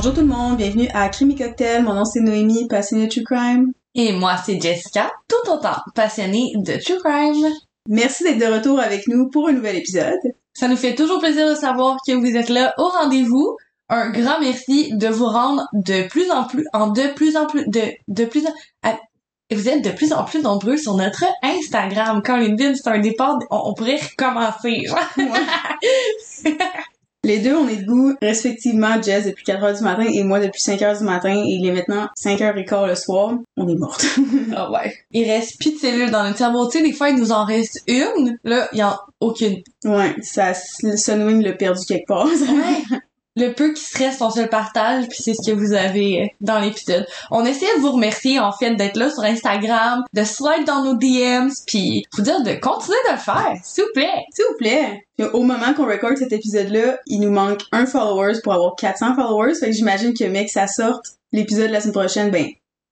Bonjour tout le monde, bienvenue à Crime Cocktail. Mon nom c'est Noémie, passionnée de True Crime. Et moi, c'est Jessica, tout autant passionnée de True Crime. Merci d'être de retour avec nous pour un nouvel épisode. Ça nous fait toujours plaisir de savoir que vous êtes là au rendez-vous. Un grand merci de vous rendre de plus en plus, en de plus en plus, de, de plus en, à- vous êtes de plus en plus nombreux sur notre Instagram. Quand LinkedIn, c'est un départ, on, on pourrait recommencer. Les deux, on est debout respectivement, Jess depuis 4 heures du matin et moi depuis 5 heures du matin et il est maintenant 5 heures et quart le soir. On est morte. Ah ouais. Il reste plus de cellules dans notre cerveau. Tu sais, des fois, il nous en reste une. Là, il y en a aucune. ouais, ça, Sunwing l'a perdu quelque part. Ouais. Le peu qui se reste, on se le partage, puis c'est ce que vous avez euh, dans l'épisode. On essaie de vous remercier, en fait, d'être là sur Instagram, de slide dans nos DMs, puis vous dire de continuer de le faire, s'il vous plaît. S'il vous plaît. Au moment qu'on record cet épisode-là, il nous manque un followers pour avoir 400 followers. Fait que j'imagine que, mec, ça sorte l'épisode la semaine prochaine, ben,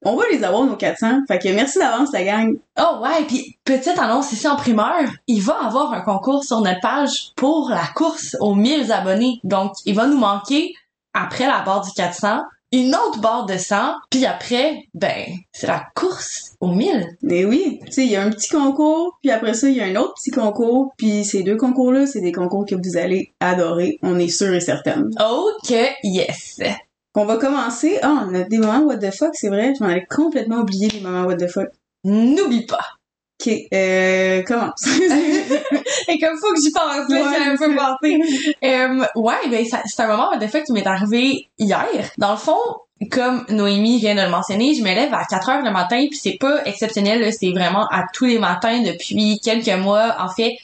on va les avoir, nos 400. Fait que merci d'avance, la gang. Oh ouais, puis petite annonce ici en primeur, il va avoir un concours sur notre page pour la course aux 1000 abonnés. Donc, il va nous manquer, après la barre du 400, une autre barre de 100, puis après, ben, c'est la course aux 1000. Mais oui, tu sais, il y a un petit concours, puis après ça, il y a un autre petit concours, puis ces deux concours-là, c'est des concours que vous allez adorer, on est sûr et certaine. Ok, yes. On va commencer. Ah, on a des moments what the fuck, c'est vrai, je m'en avais complètement oublié les moments what the fuck. N'oublie pas. Ok, euh, commence. Et comme faut que j'y pense, là, j'ai un peu pensé. Euh, ouais, ben, c'est un moment de fait qui m'est arrivé hier. Dans le fond, comme Noémie vient de le mentionner, je me lève à 4 heures le matin, puis c'est pas exceptionnel, c'est vraiment à tous les matins depuis quelques mois. En fait,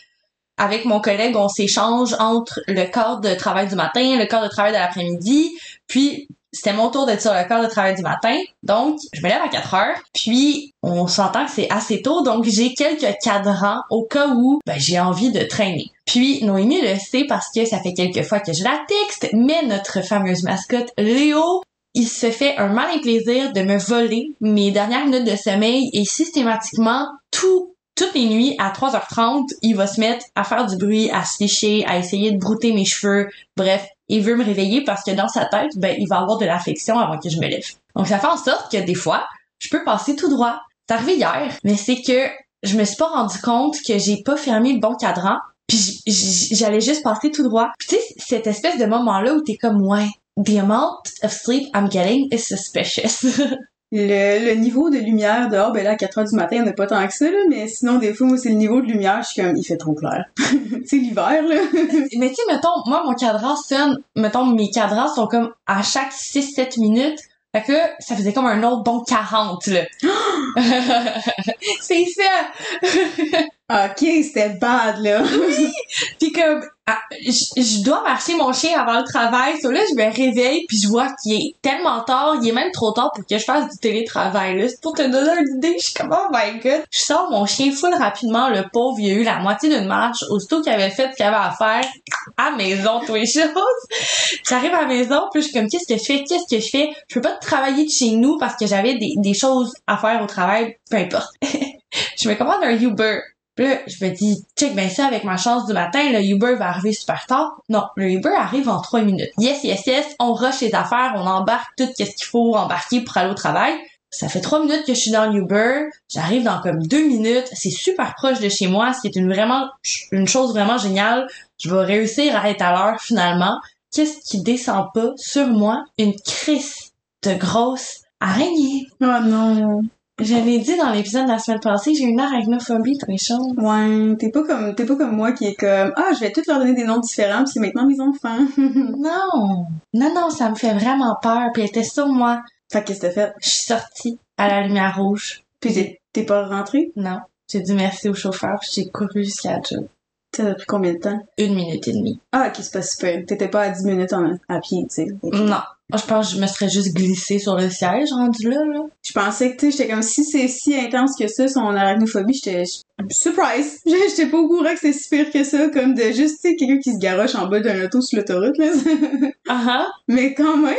avec mon collègue, on s'échange entre le cadre de travail du matin, le cadre de travail de l'après-midi, puis c'était mon tour d'être sur le cadre de travail du matin. Donc, je me lève à 4 heures, puis on s'entend que c'est assez tôt, donc j'ai quelques cadrans au cas où ben, j'ai envie de traîner. Puis Noémie le sait parce que ça fait quelques fois que je la texte, mais notre fameuse mascotte Léo, il se fait un malin plaisir de me voler mes dernières minutes de sommeil et systématiquement tout toutes les nuits à 3h30, il va se mettre à faire du bruit, à se lécher, à essayer de brouter mes cheveux. Bref, il veut me réveiller parce que dans sa tête, ben, il va avoir de l'affection avant que je me lève. Donc, ça fait en sorte que des fois, je peux passer tout droit. C'est arrivé hier, mais c'est que je me suis pas rendu compte que j'ai pas fermé le bon cadran, puis j'allais juste passer tout droit. Puis tu sais, cette espèce de moment-là où t'es comme, ouais, the amount of sleep I'm getting is suspicious. le, le niveau de lumière dehors, ben là, à 4 heures du matin, on n'a pas tant que ça, là, mais sinon, des fois, moi, c'est le niveau de lumière, je suis comme, il fait trop clair. c'est l'hiver, là. mais tu sais, mettons, moi, mon cadran sonne, mettons, mes cadrans sont comme à chaque 6-7 minutes. Fait que ça faisait comme un autre bon 40, là. c'est ça! Ok, c'était bad, là. Puis comme, ah, je dois marcher mon chien avant le travail. So là, je me réveille puis je vois qu'il est tellement tard. Il est même trop tard pour que je fasse du télétravail. Là, c'est pour te donner une idée. Je suis comme, oh my god. Je sors mon chien full rapidement. Le pauvre, il a eu la moitié d'une marche. Aussitôt qu'il avait fait ce qu'il avait à faire, à maison, toutes les choses. J'arrive à la maison puis je suis comme, qu'est-ce que je fais? Qu'est-ce que je fais? Je peux pas travailler de chez nous parce que j'avais des, des choses à faire au travail. Peu importe. je me commande un Uber. Là, je me dis, check ben ça avec ma chance du matin, le Uber va arriver super tard. Non, le Uber arrive en trois minutes. Yes, yes, yes, on rush les affaires, on embarque tout ce qu'il faut embarquer pour aller au travail. Ça fait trois minutes que je suis dans le Uber, j'arrive dans comme deux minutes, c'est super proche de chez moi, ce qui est une vraiment une chose vraiment géniale. Je vais réussir à être à l'heure finalement. Qu'est-ce qui descend pas sur moi? Une crise de grosse araignée. Oh non. Je l'ai dit dans l'épisode de la semaine passée, j'ai une arachnophobie, très chaud. Ouais, t'es pas comme, t'es pas comme moi qui est comme, ah, je vais toutes leur donner des noms différents pis c'est maintenant mes enfants. Non! Non, non, ça me fait vraiment peur. Puis elle était sur moi. fait que qu'est-ce que t'as fait? Je suis sortie à la lumière rouge. Pis t'es, pas rentré? Non. J'ai dit merci au chauffeur, puis j'ai couru jusqu'à la job. Ça a pris combien de temps? Une minute et demie. Ah, ok, c'est pas super. T'étais pas à 10 minutes en, à pied, tu sais. Non. Je pense que je me serais juste glissée sur le siège rendu là, là. Je pensais que, tu sais, j'étais comme, si c'est si intense que ça, son arachnophobie, j'étais, surprise! J'étais pas au courant que c'était si pire que ça, comme de juste, tu sais, quelqu'un qui se garoche en bas d'un auto sur l'autoroute, là. Ah Mais quand même!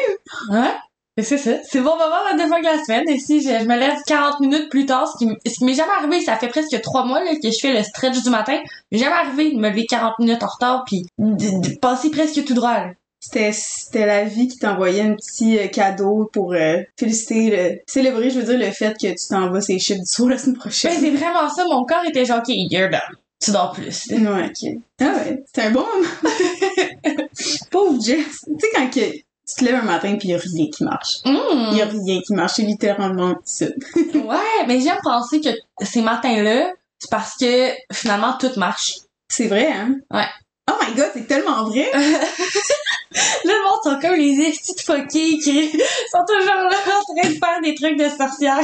Ouais. C'est ça. C'est bon moment la deux fois que la semaine. Et si je, je me lève 40 minutes plus tard, ce qui, ce qui m'est jamais arrivé, ça fait presque trois mois là, que je fais le stretch du matin. J'ai jamais arrivé de me lever 40 minutes en retard puis de, de passer presque tout droit. là. c'était c'était la vie qui t'envoyait un petit euh, cadeau pour euh, féliciter, le, célébrer, je veux dire, le fait que tu t'en vas ces chiffres du soir la semaine Ben, prochaine. c'est vraiment ça. Mon corps était genre, OK, you're done. Tu dors plus. Ouais, ok. Ah ouais, c'était un bon moment. Pauvre Jess. Tu sais, quand que te lèves un matin pis y a rien qui marche. Mm. Y a rien qui marche, c'est littéralement ça. Ouais, mais j'aime penser que ces matins-là, c'est parce que finalement tout marche. C'est vrai, hein? Ouais. Oh my god, c'est tellement vrai! Là, le monde sont comme les de fuckés qui sont toujours là en train de faire des trucs de sorcière.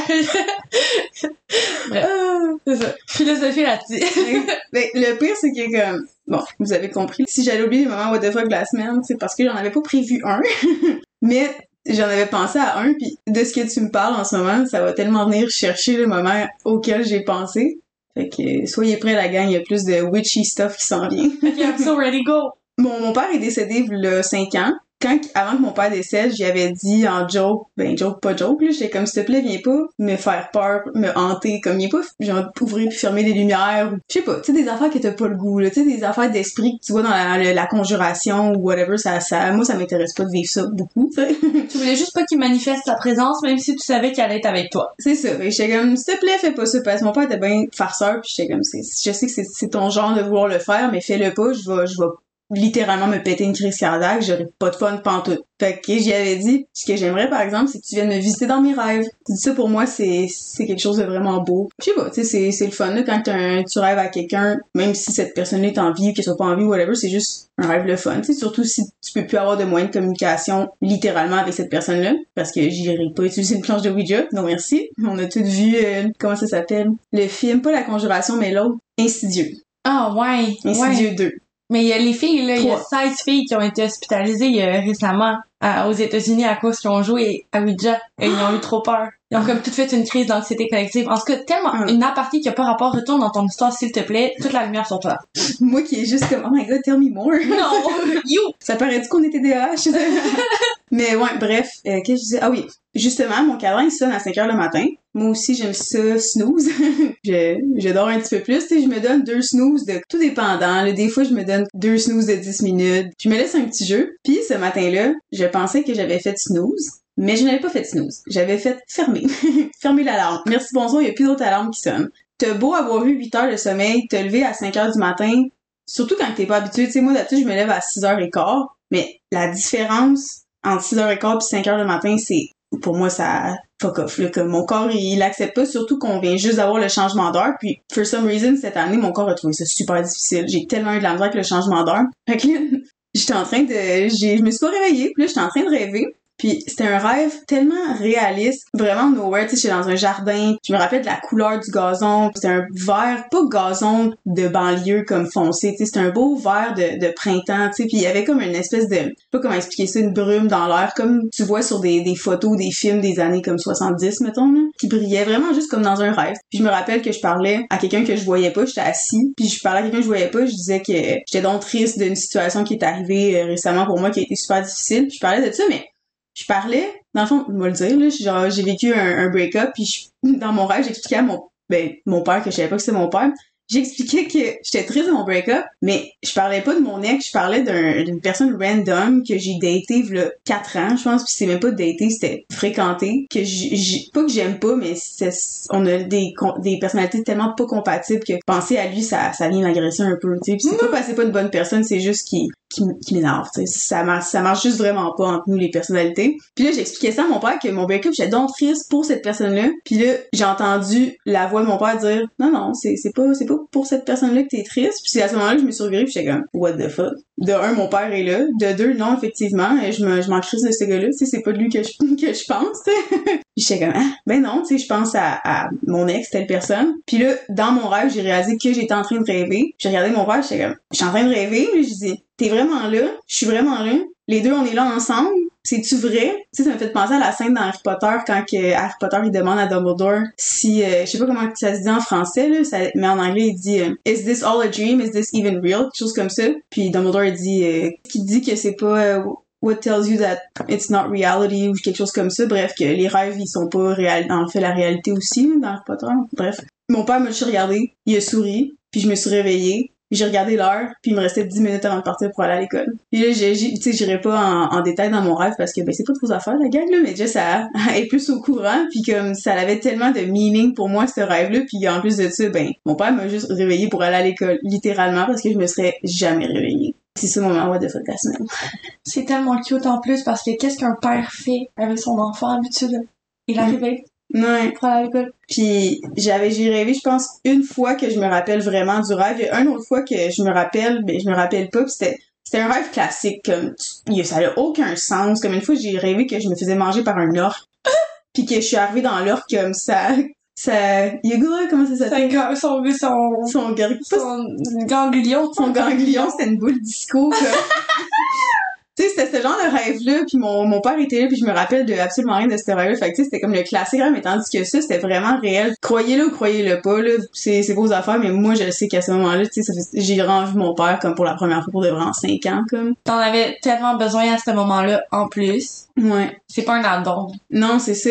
Bref, Ah. c'est ça. Philosophie là-dessus. Ben, le pire, c'est que comme, bon, vous avez compris, si j'allais oublier les moments what the fuck de la semaine, c'est parce que j'en avais pas prévu un. Mais j'en avais pensé à un, puis de ce que tu me parles en ce moment, ça va tellement venir chercher le moment auquel j'ai pensé. Fait que, soyez prêts la gang, il y a plus de witchy stuff qui s'en vient. ok, I'm so ready, go. Mon, mon père est décédé il y a 5 ans. Quand, avant que mon père décède, j'y avais dit en joke, ben joke pas joke, là, j'étais comme s'il te plaît, viens pas me faire peur, me hanter, comme viens pas, genre ouvrir puis fermer les lumières, ou je sais pas, tu sais des affaires que t'as pas le goût, là, tu sais des affaires d'esprit que tu vois dans la, la- la conjuration ou whatever, ça, ça, moi ça m'intéresse pas de vivre ça beaucoup, tu sais. Tu voulais juste pas qu'il manifeste sa présence, même si tu savais qu'elle allait être avec toi. C'est ça. Que j'étais comme, s'il te plaît, fais pas ça. Parce que mon père était bien farceur, puis j'étais comme, c'est, je sais que c'est, c'est ton genre de vouloir le faire, mais fais-le pas, je vais, je vais littéralement me péter une crise cardiaque, j'aurais pas de fun pantoute. Fait que j'y avais dit, ce que j'aimerais par exemple, c'est que tu viennes me visiter dans mes rêves. Ça pour moi, c'est, c'est quelque chose de vraiment beau. Je sais pas, tu sais, c'est, c'est le fun, là, quand un- tu rêves à quelqu'un, même si cette personne-là est en vie ou qu'elle soit pas en vie ou whatever, c'est juste un rêve le fun, tu sais, surtout si tu peux plus avoir de moyens de communication littéralement avec cette personne-là, parce que j'irai pas utiliser une planche de Ouija, non merci. On a toutes vu, euh, comment ça s'appelle, le film, pas la conjuration, mais l'autre, Insidieux. Ah, ouais. ouais. Insidieux 2. Mais il y a les filles, là, il y a Trois. 16 filles qui ont été hospitalisées euh, récemment à- aux États-Unis à cause qu'ils ont joué à Ouija et ils ont eu trop peur. Ils ont comme tout fait une crise d'anxiété collective. En tout cas, tellement Ah. une aparté qui a pas rapport, retourne dans ton histoire s'il te plaît, toute la lumière sur toi. Moi qui est juste comme, oh my god, tell me more. Non, you. Ça paraît-tu qu'on était DH? Mais ouais, bref, euh, qu'est-ce que je disais? Ah oui, justement, mon cadran, il sonne à 5 heures le matin. Moi aussi, j'aime ça snooze. je, je dors un petit peu plus, tu sais, je me donne deux snooze de tout dépendant. Là, des fois, je me donne deux snooze de 10 minutes. Je me laisse un petit jeu. Puis ce matin-là, je pensais que j'avais fait snooze. Mais je n'avais pas fait snooze. J'avais fait fermer. fermer l'alarme. Merci, bonsoir, il n'y a plus d'autres alarmes qui sonnent. T'as beau avoir eu 8 heures de sommeil, te lever à 5 heures du matin, surtout quand t'es pas habitué. Tu sais, moi, d'habitude, je me lève à 6 heures et quart. Mais la différence entre 6h15 puis 5h le matin, c'est pour moi ça fuck off là, comme mon corps il l'accepte pas surtout qu'on vient juste d'avoir le changement d'heure puis for some reason cette année mon corps a trouvé ça super difficile. J'ai tellement eu de la avec le changement d'heure. Fait que j'étais en train de j'ai je me suis pas réveillée puis là j'étais en train de rêver puis c'était un rêve tellement réaliste, vraiment nowhere, tu sais, j'étais dans un jardin, je me rappelle de la couleur du gazon, c'était un vert, pas gazon de banlieue comme foncé, tu sais, c'était un beau vert de, de printemps, tu sais, puis il y avait comme une espèce de, je sais pas comment expliquer ça, une brume dans l'air, comme tu vois sur des, des photos, des films des années comme 70, mettons, là, qui brillait vraiment juste comme dans un rêve. Puis je me rappelle que je parlais à quelqu'un que je voyais pas, j'étais assis, puis je parlais à quelqu'un que je voyais pas, je disais que j'étais donc triste d'une situation qui est arrivée euh, récemment pour moi, qui a été super difficile, puis je parlais de ça, mais je parlais, dans le fond, je vais le dire, là, genre, j'ai vécu un, un break-up, puis je- dans mon rêve, j'expliquais à mon, ben, mon père, que je savais pas que c'était mon père, j'expliquais que j'étais triste de mon break-up, mais je parlais pas de mon ex, je parlais d'un- d'une personne random que j'ai daté il 4 ans, je pense, puis c'est même pas daté, c'était fréquenté, que j'ai, pas que j'aime pas, mais c'est, on a des, des personnalités tellement pas compatibles que penser à lui, ça, ça vient m'agresser un peu, tu sais, c'est pas parce que c'est pas une bonne personne, c'est juste qu'il qui, qui m'énerve, ça marche, ça marche juste vraiment pas entre nous les personnalités. Puis là, j'expliquais ça à mon père que mon break-up, j'étais donc triste pour cette personne-là. Puis là, j'ai entendu la voix de mon père dire non non, c'est pas pas pour cette personne-là que t'es triste. Puis c'est à ce moment-là que je me suis revirée, puis j'étais comme what the fuck. De un, mon père est là. De deux, non effectivement, je me je m'en crise de ce gars-là. C'est pas de lui que je que je pense. Puis j'étais comme ah, ben non, tu sais, je pense à, à mon ex telle personne. Puis là, dans mon rêve, j'ai réalisé que j'étais en train de rêver. J'ai regardé mon père, j'étais comme je suis en train de rêver, mais je dis t'es vraiment là, je suis vraiment là. Les deux, on est là ensemble. C'est-tu vrai? Tu sais, ça me fait penser à la scène dans Harry Potter quand que Harry Potter il demande à Dumbledore si, euh, je sais pas comment ça se dit en français là, mais en anglais il dit euh, Is this all a dream? Is this even real? Quelque chose comme ça. Puis Dumbledore il dit, euh, qui dit que c'est pas euh, What tells you that it's not reality ou quelque chose comme ça. Bref, que les rêves ils sont pas réels. En fait, la réalité aussi là, dans Harry Potter. Bref, mon père m'a juste regardé, il a souri, puis je me suis réveillée. j'ai regardé l'heure, puis il me restait 10 minutes avant de partir pour aller à l'école. Puis là, tu sais, j'irai pas en, détail dans mon rêve parce que ben c'est pas trop affaires la gang là, mais elle, elle est plus au courant, puis comme ça avait tellement de meaning pour moi ce rêve-là, puis en plus de ça, ben mon père m'a juste réveillé pour aller à l'école, littéralement parce que je me serais jamais réveillée. C'est ça mon moment de fuck la semaine. C'est tellement cute en plus parce que qu'est-ce qu'un père fait avec son enfant d'habitude? Il Mm. arrive Ouais. à l'école. Puis j'avais j'ai rêvé, je pense, une fois que je me rappelle vraiment du rêve. A une autre fois que je me rappelle, mais je me rappelle pas. C'était c'était un rêve classique, comme tu- ça n'a aucun sens. Comme une fois, j'ai rêvé que je me faisais manger par un orque, puis que je suis arrivée dans l'orque comme ça, ça, là, comment ça C'est s'appelle? son, son, Son, gar- son ganglion. son ganglion, c'était une boule disco. Tu sais, c'était ce genre de rêve-là, puis mon, mon père était là, puis je me rappelle de absolument rien de ce rêve-là. Fait que, tu sais, c'était comme le classique rêve, mais tandis que ça, c'était vraiment réel. Croyez-le ou croyez-le pas, là, c'est, c'est vos affaires, mais moi, je sais qu'à ce moment-là, tu sais, j'ai rendu mon père comme pour la première fois pour de vrai en 5 ans, comme. T'en avais tellement besoin à ce moment-là en plus. Ouais. C'est pas un addon. Non, c'est ça.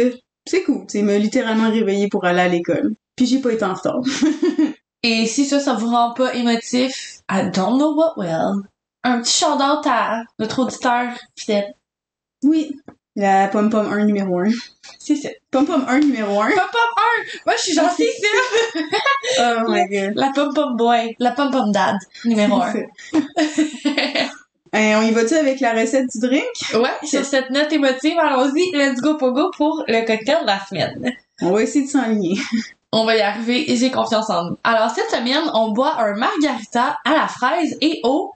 C'est cool, il m'a littéralement réveillé pour aller à l'école. Puis j'ai pas été en retard. Et si ça, ça vous rend pas émotif, I don't know what will. Un petit shout-out à notre auditeur fidèle. Oui. La Pom Pom 1 numéro 1. C'est ça. Pom Pom 1 numéro 1. Pom Pom 1! Moi, je suis gentille, c'est Oh my god. La Pom Pom Boy. La Pom Pom Dad. Numéro 1. Euh, on y va-tu avec la recette du drink? ouais, sur cette note émotive, allons-y, let's go pogo pour le cocktail de la semaine. On va essayer de s'enligner. On va y arriver et j'ai confiance en nous. Alors, cette semaine, on boit un margarita à la fraise et au...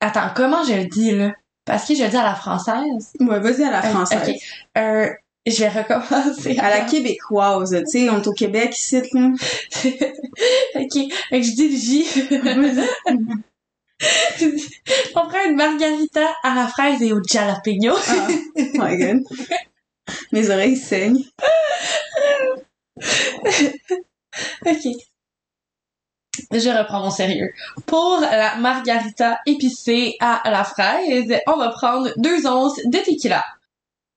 Attends, comment je le dis, là? Parce que je le dis à la française. Ouais, vas-y à la Euh, française. ok. Euh, je vais recommencer. À la québécoise, tu sais, on est au Québec ici, là. ok. Je dis le J. on prend une margarita à la fraise et au jalapeno. Ah, oh my god. Mes oreilles saignent. Ok. Je reprends mon sérieux. Pour la margarita épicée à la fraise, on va prendre deux onces de tequila.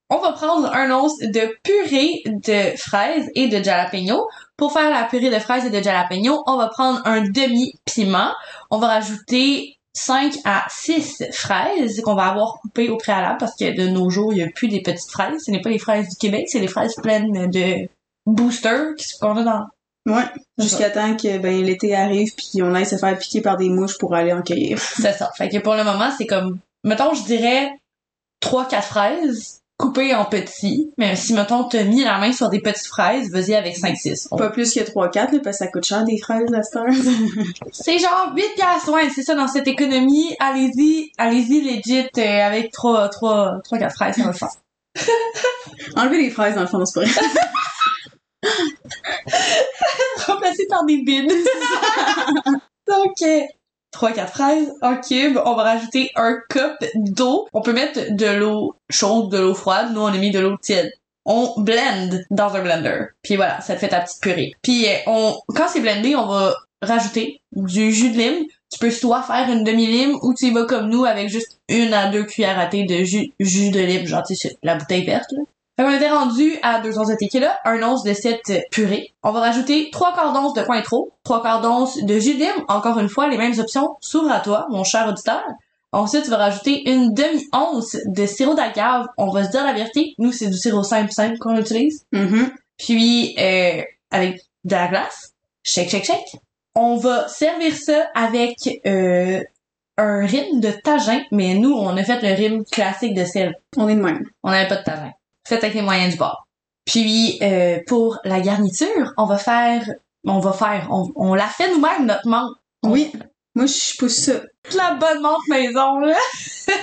On va prendre un once de purée de fraises et de jalapeno. Pour faire la purée de fraises et de jalapeno, on va prendre un demi-piment. On va rajouter 5 à 6 fraises qu'on va avoir coupées au préalable parce que de nos jours, il n'y a plus des petites fraises. Ce n'est pas les fraises du Québec, c'est les fraises pleines de booster qu'on a dans Ouais. Jusqu'à temps que, ben, l'été arrive puis on aille se faire piquer par des mouches pour aller en cueillir. C'est ça. Fait que pour le moment, c'est comme, mettons, je dirais 3-4 fraises coupées en petits. Mais si, mettons, t'as mis la main sur des petites fraises, vas-y avec 5-6. On- Pas plus que 3-4, là, parce que ça coûte cher des fraises à heure. C'est genre 8 piastres, ouais, c'est ça, dans cette économie. Allez-y, allez-y legit euh, avec 3, 3, 3, 4 fraises, ça va le faire. Enlever les fraises, dans le fond, c'est pas vrai. Remplacé par des bines. Donc, 3-4 fraises en cube. On va rajouter un cup d'eau. On peut mettre de l'eau chaude, de l'eau froide. Nous, on a mis de l'eau tiède. On blend dans un blender. Puis voilà, ça te fait ta petite purée. Puis euh, on, quand c'est blendé, on va rajouter du jus de lime. Tu peux soit faire une demi-lime ou tu y vas comme nous avec juste une à deux cuillères à thé de jus, jus de lime, genre tu sais, la bouteille verte. Là. Fait qu'on était rendu à deux onces de tequila, un once de cette purée. On va rajouter trois quarts d'once de Cointreau, trois quarts d'once de jus lime. Encore une fois, les mêmes options s'ouvrent à toi, mon cher auditeur. Ensuite, tu vas rajouter une demi-once de sirop d'agave. On va se dire la vérité, nous, c'est du sirop simple simple qu'on utilise. Mhm. Puis, euh, avec de la glace. Shake, shake, shake. On va servir ça avec euh, un rime de tagin, mais nous, on a fait le rime classique de sel. On est de même. On n'avait pas de tagin. Faites avec les moyens du bord. Puis, euh, pour la garniture, on va faire... On va faire... On, on la fait nous-mêmes, notre menthe. Oui. Moi, je pousse ça. la bonne menthe maison, là.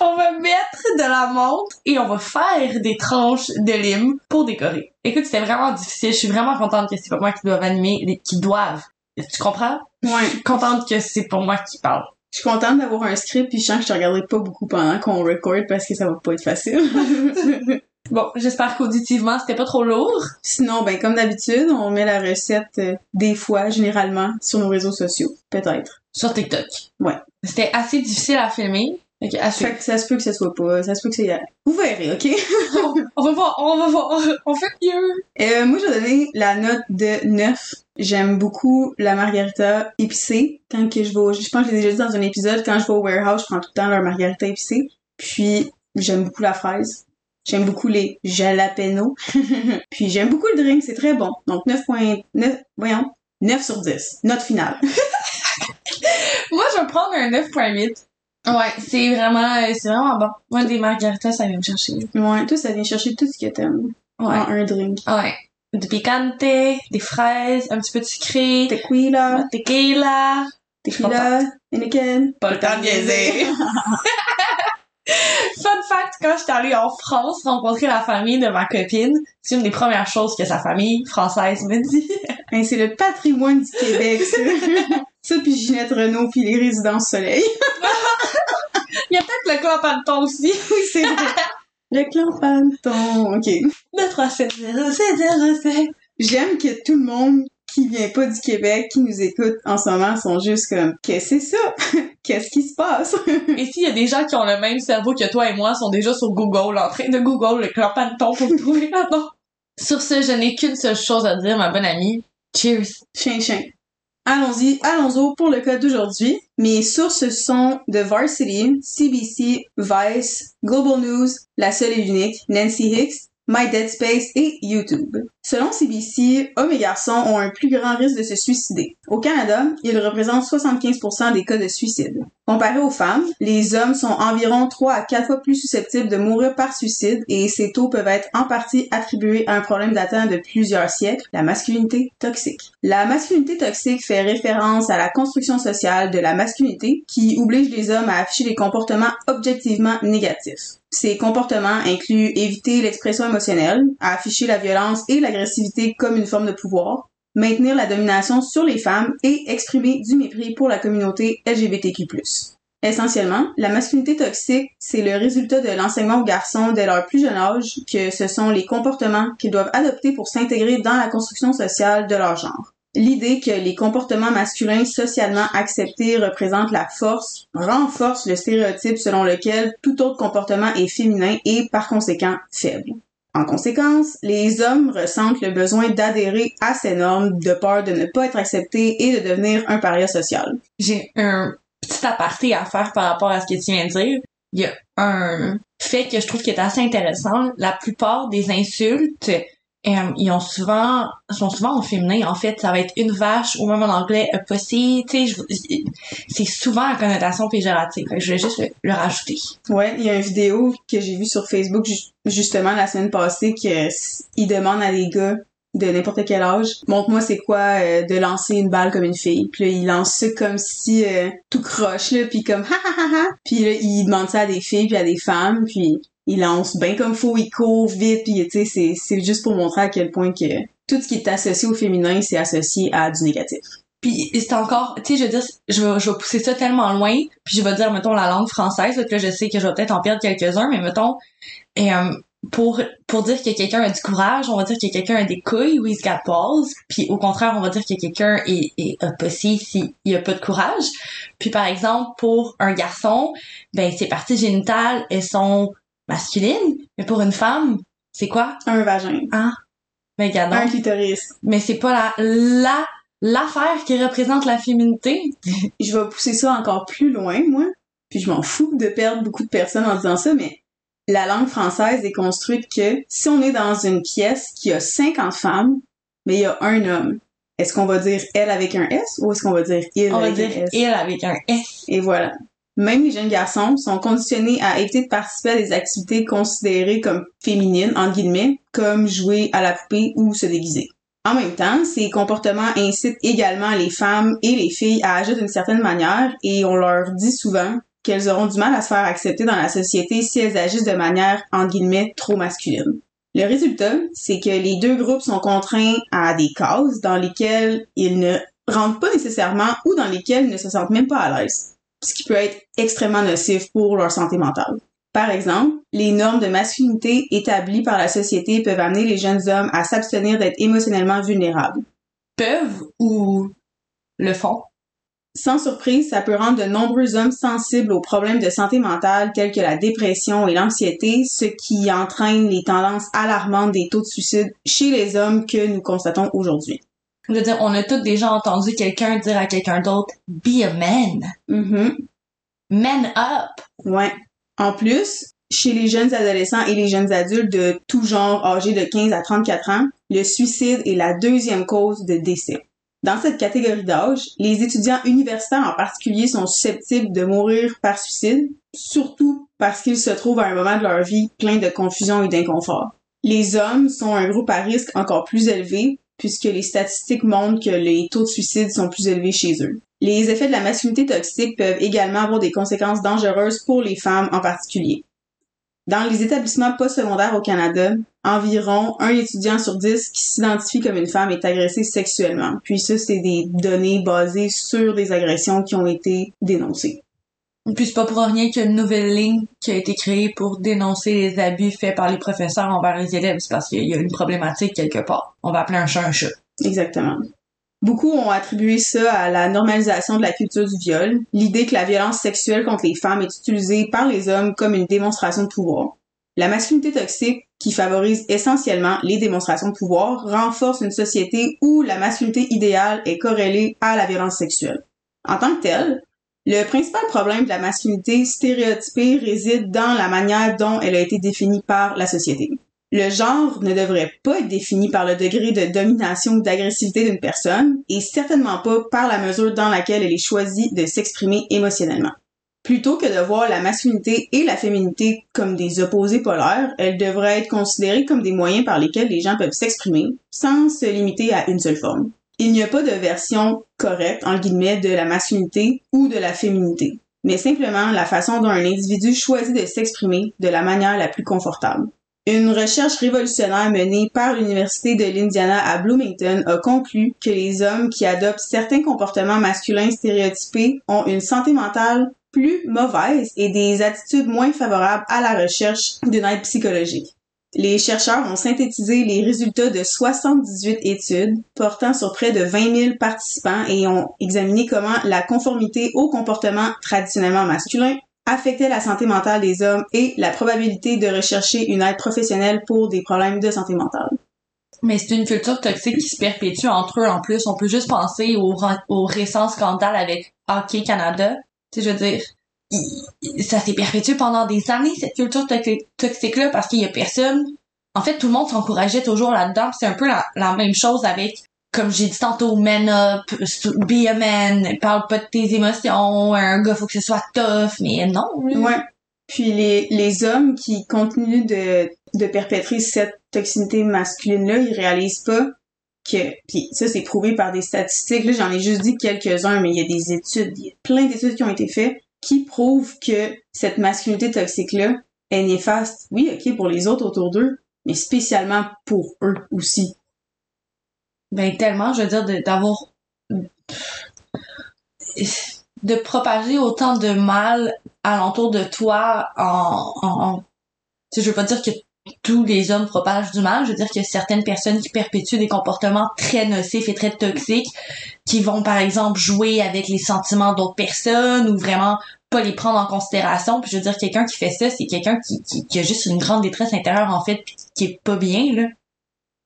on va mettre de la menthe et on va faire des tranches de lime pour décorer. Écoute, c'était vraiment difficile. Je suis vraiment contente que c'est pas moi qui doive animer, qui doivent. Tu comprends? Je Ouais. suis contente que c'est pour moi qui parle. Je suis contente d'avoir un script puis je sens que je te regarderai pas beaucoup pendant qu'on record parce que ça va pas être facile. Bon, j'espère qu'auditivement, c'était pas trop lourd. Sinon, ben, comme d'habitude, on met la recette euh, des fois, généralement, sur nos réseaux sociaux. Peut-être. Sur TikTok. Ouais. C'était assez difficile à filmer. Ok, à ça se peut que ce soit pas, ça se peut que c'est... Vous verrez, ok? on va voir, on va voir, on fait mieux. Euh, moi, je vais donner la note de 9. J'aime beaucoup la margarita épicée. Quand que je vais, au- je pense que je l'ai déjà dit dans un épisode, quand je vais au warehouse, je prends tout le temps leur margarita épicée. Puis, j'aime beaucoup la fraise. J'aime beaucoup les jalapenos. Puis, j'aime beaucoup le drink, c'est très bon. Donc, 9.9, voyons, 9 sur 10. Note finale. Moi, je vais prendre un 9.8. Ouais, c'est vraiment, euh, c'est vraiment bon. Moi, des margaritas, ça vient me chercher. Ouais, toi, ça vient chercher tout ce que t'aimes Ouais. en un drink. Ouais. Du picante, des fraises, un petit peu de sucré, Tequila, tequila. tequila, Heineken. Pas le temps de niaiser. Fun fact, quand j'étais allée en France rencontrer la famille de ma copine, c'est une des premières choses que sa famille française me dit. Hein, c'est le patrimoine du Québec, ça. ça, puis Ginette Renault, puis les résidences soleil. Il y a peut-être le club à ton aussi. Oui, c'est vrai. Le clan Panton. OK. 9370707. J'aime que tout le monde qui vient pas du Québec, qui nous écoute en ce moment, sont juste comme, qu'est-ce que c'est ça? Qu'est-ce qui se passe? Et s'il y a des gens qui ont le même cerveau que toi et moi, sont déjà sur Google, en train de Google le club Panton pour me trouver là-dedans. Sur ce, je n'ai qu'une seule chose à dire, ma bonne amie. Cheers. Chien, chien. Allons-y, allons-y pour le cas d'aujourd'hui. Mes sources sont The Varsity, CBC, Vice, Global News, La Seule et l'Unique, Nancy Hicks, My Dead Space et YouTube. Selon CBC, hommes et garçons ont un plus grand risque de se suicider. Au Canada, ils représentent 75% des cas de suicide. Comparé aux femmes, les hommes sont environ 3 à 4 fois plus susceptibles de mourir par suicide et ces taux peuvent être en partie attribués à un problème datant de plusieurs siècles, la masculinité toxique. La masculinité toxique fait référence à la construction sociale de la masculinité qui oblige les hommes à afficher des comportements objectivement négatifs. Ces comportements incluent éviter l'expression émotionnelle, afficher la violence et l'agressivité comme une forme de pouvoir, maintenir la domination sur les femmes et exprimer du mépris pour la communauté LGBTQ+. Essentiellement, la masculinité toxique, c'est le résultat de l'enseignement aux garçons dès leur plus jeune âge que ce sont les comportements qu'ils doivent adopter pour s'intégrer dans la construction sociale de leur genre. L'idée que les comportements masculins socialement acceptés représentent la force renforce le stéréotype selon lequel tout autre comportement est féminin et par conséquent faible. En conséquence, les hommes ressentent le besoin d'adhérer à ces normes de peur de ne pas être acceptés et de devenir un paria social. J'ai un petit aparté à faire par rapport à ce que tu viens de dire. Il y a un fait que je trouve qui est assez intéressant. La plupart des insultes, euh, ils ont souvent, sont souvent en féminin. En fait, ça va être une vache ou même en anglais a pussy. Tu sais, c'est souvent à connotation péjorative. Je vais juste le, rajouter. Ouais, il y a une vidéo que j'ai vue sur Facebook ju- justement la semaine passée que s- il demande à des gars de n'importe quel âge, montre-moi c'est quoi euh, de lancer une balle comme une fille. Puis là, il lance ça comme si euh, tout croche là, puis comme ha ha ha ha. Puis là, il demande ça à des filles puis à des femmes, puis il lance bien comme faut, il court vite, puis tu sais c'est juste pour montrer à quel point que tout ce qui est associé au féminin, c'est associé à du négatif. Puis c'est encore, tu sais, je veux dire, je vais, je vais pousser ça tellement loin, puis je vais dire, mettons, la langue française, là, que là, je sais que je vais peut-être en perdre quelques-uns, mais mettons, euh, pour, pour dire que quelqu'un a du courage, on va dire que quelqu'un a des couilles ou he's balls, puis au contraire, on va dire que quelqu'un est, est a s'il a pas de courage. Puis par exemple, pour un garçon, ben ses parties génitales, elles sont masculines, mais pour une femme, c'est quoi? Un vagin, regarde donc. un clitoris. mais c'est pas la la l'affaire qui représente la féminité. je vais pousser ça encore plus loin, moi. Puis je m'en fous de perdre beaucoup de personnes en disant ça, mais la langue française est construite que si on est dans une pièce qui a 50 femmes, mais il y a un homme, est-ce qu'on va dire elle avec un S ou est-ce qu'on va dire il On va dire un S? il avec un S. Et voilà. Même les jeunes garçons sont conditionnés à éviter de participer à des activités considérées comme féminines, entre guillemets, comme jouer à la poupée ou se déguiser. En même temps, ces comportements incitent également les femmes et les filles à agir d'une certaine manière et on leur dit souvent qu'elles auront du mal à se faire accepter dans la société si elles agissent de manière, entre guillemets, trop masculine. Le résultat, c'est que les deux groupes sont contraints à des cases dans lesquelles ils ne rentrent pas nécessairement ou dans lesquelles ils ne se sentent même pas à l'aise ce qui peut être extrêmement nocif pour leur santé mentale. Par exemple, les normes de masculinité établies par la société peuvent amener les jeunes hommes à s'abstenir d'être émotionnellement vulnérables. Peuvent ou le font? Sans surprise, ça peut rendre de nombreux hommes sensibles aux problèmes de santé mentale tels que la dépression et l'anxiété, ce qui entraîne les tendances alarmantes des taux de suicide chez les hommes que nous constatons aujourd'hui. Je veux dire, on a tous déjà entendu quelqu'un dire à quelqu'un d'autre « Be a man Mhm. ». Man up! Ouais. En plus, chez les jeunes adolescents et les jeunes adultes de tout genre âgés de 15 à 34 ans, le suicide est la deuxième cause de décès. Dans cette catégorie d'âge, les étudiants universitaires en particulier sont susceptibles de mourir par suicide, surtout parce qu'ils se trouvent à un moment de leur vie plein de confusion et d'inconfort. Les hommes sont un groupe à risque encore plus élevé puisque les statistiques montrent que les taux de suicide sont plus élevés chez eux. Les effets de la masculinité toxique peuvent également avoir des conséquences dangereuses pour les femmes en particulier. Dans les établissements postsecondaires au Canada, environ un étudiant sur dix qui s'identifie comme une femme est agressé sexuellement. Puis ça, c'est des données basées sur des agressions qui ont été dénoncées. Puis c'est pas pour rien qu'il nouvelle ligne qui a été créée pour dénoncer les abus faits par les professeurs envers les élèves. Parce qu'il y a une problématique quelque part. On va appeler un chat un chat. Exactement. Beaucoup ont attribué ça à la normalisation de la culture du viol, l'idée que la violence sexuelle contre les femmes est utilisée par les hommes comme une démonstration de pouvoir. La masculinité toxique, qui favorise essentiellement les démonstrations de pouvoir, renforce une société où la masculinité idéale est corrélée à la violence sexuelle. En tant que telle, le principal problème de la masculinité stéréotypée réside dans la manière dont elle a été définie par la société. Le genre ne devrait pas être défini par le degré de domination ou d'agressivité d'une personne et certainement pas par la mesure dans laquelle elle est choisie de s'exprimer émotionnellement. Plutôt que de voir la masculinité et la féminité comme des opposés polaires, elles devraient être considérées comme des moyens par lesquels les gens peuvent s'exprimer sans se limiter à une seule forme. Il n'y a pas de version correcte, en guillemets, de la masculinité ou de la féminité, mais simplement la façon dont un individu choisit de s'exprimer de la manière la plus confortable. Une recherche révolutionnaire menée par l'Université de l'Indiana à Bloomington a conclu que les hommes qui adoptent certains comportements masculins stéréotypés ont une santé mentale plus mauvaise et des attitudes moins favorables à la recherche d'une aide psychologique. Les chercheurs ont synthétisé les résultats de 78 études portant sur près de 20 000 participants et ont examiné comment la conformité au comportement traditionnellement masculin affectait la santé mentale des hommes et la probabilité de rechercher une aide professionnelle pour des problèmes de santé mentale. Mais c'est une culture toxique qui se perpétue entre eux en plus. On peut juste penser au, récent scandale avec Hockey Canada. Tu sais, je veux dire, ça s'est perpétué pendant des années, cette culture toxi- toxique-là, parce qu'il y a personne. En fait, tout le monde s'encourageait toujours là-dedans. C'est un peu la, même chose avec, comme j'ai dit tantôt, man up, be a man, parle pas de tes émotions, un gars faut que ce soit tough, mais non. là. Ouais. Puis les, les hommes qui continuent de, de perpétrer cette toxicité masculine-là, ils réalisent pas que, puis ça c'est prouvé par des statistiques, là j'en ai juste dit quelques-uns, mais il y a des études, il y a plein d'études qui ont été faites qui prouvent que cette masculinité toxique-là est néfaste, oui, ok, pour les autres autour d'eux, mais spécialement pour eux aussi. Ben tellement, je veux dire, d'avoir de propager autant de mal alentour de toi en, en, en- tu sais, je veux pas dire que tous les hommes propagent du mal, je veux dire qu'il y a certaines personnes qui perpétuent des comportements très nocifs et très toxiques, qui vont par exemple jouer avec les sentiments d'autres personnes ou vraiment pas les prendre en considération. Puis je veux dire, quelqu'un qui fait ça, c'est quelqu'un qui, qui, qui a juste une grande détresse intérieure en fait, puis qui est pas bien là.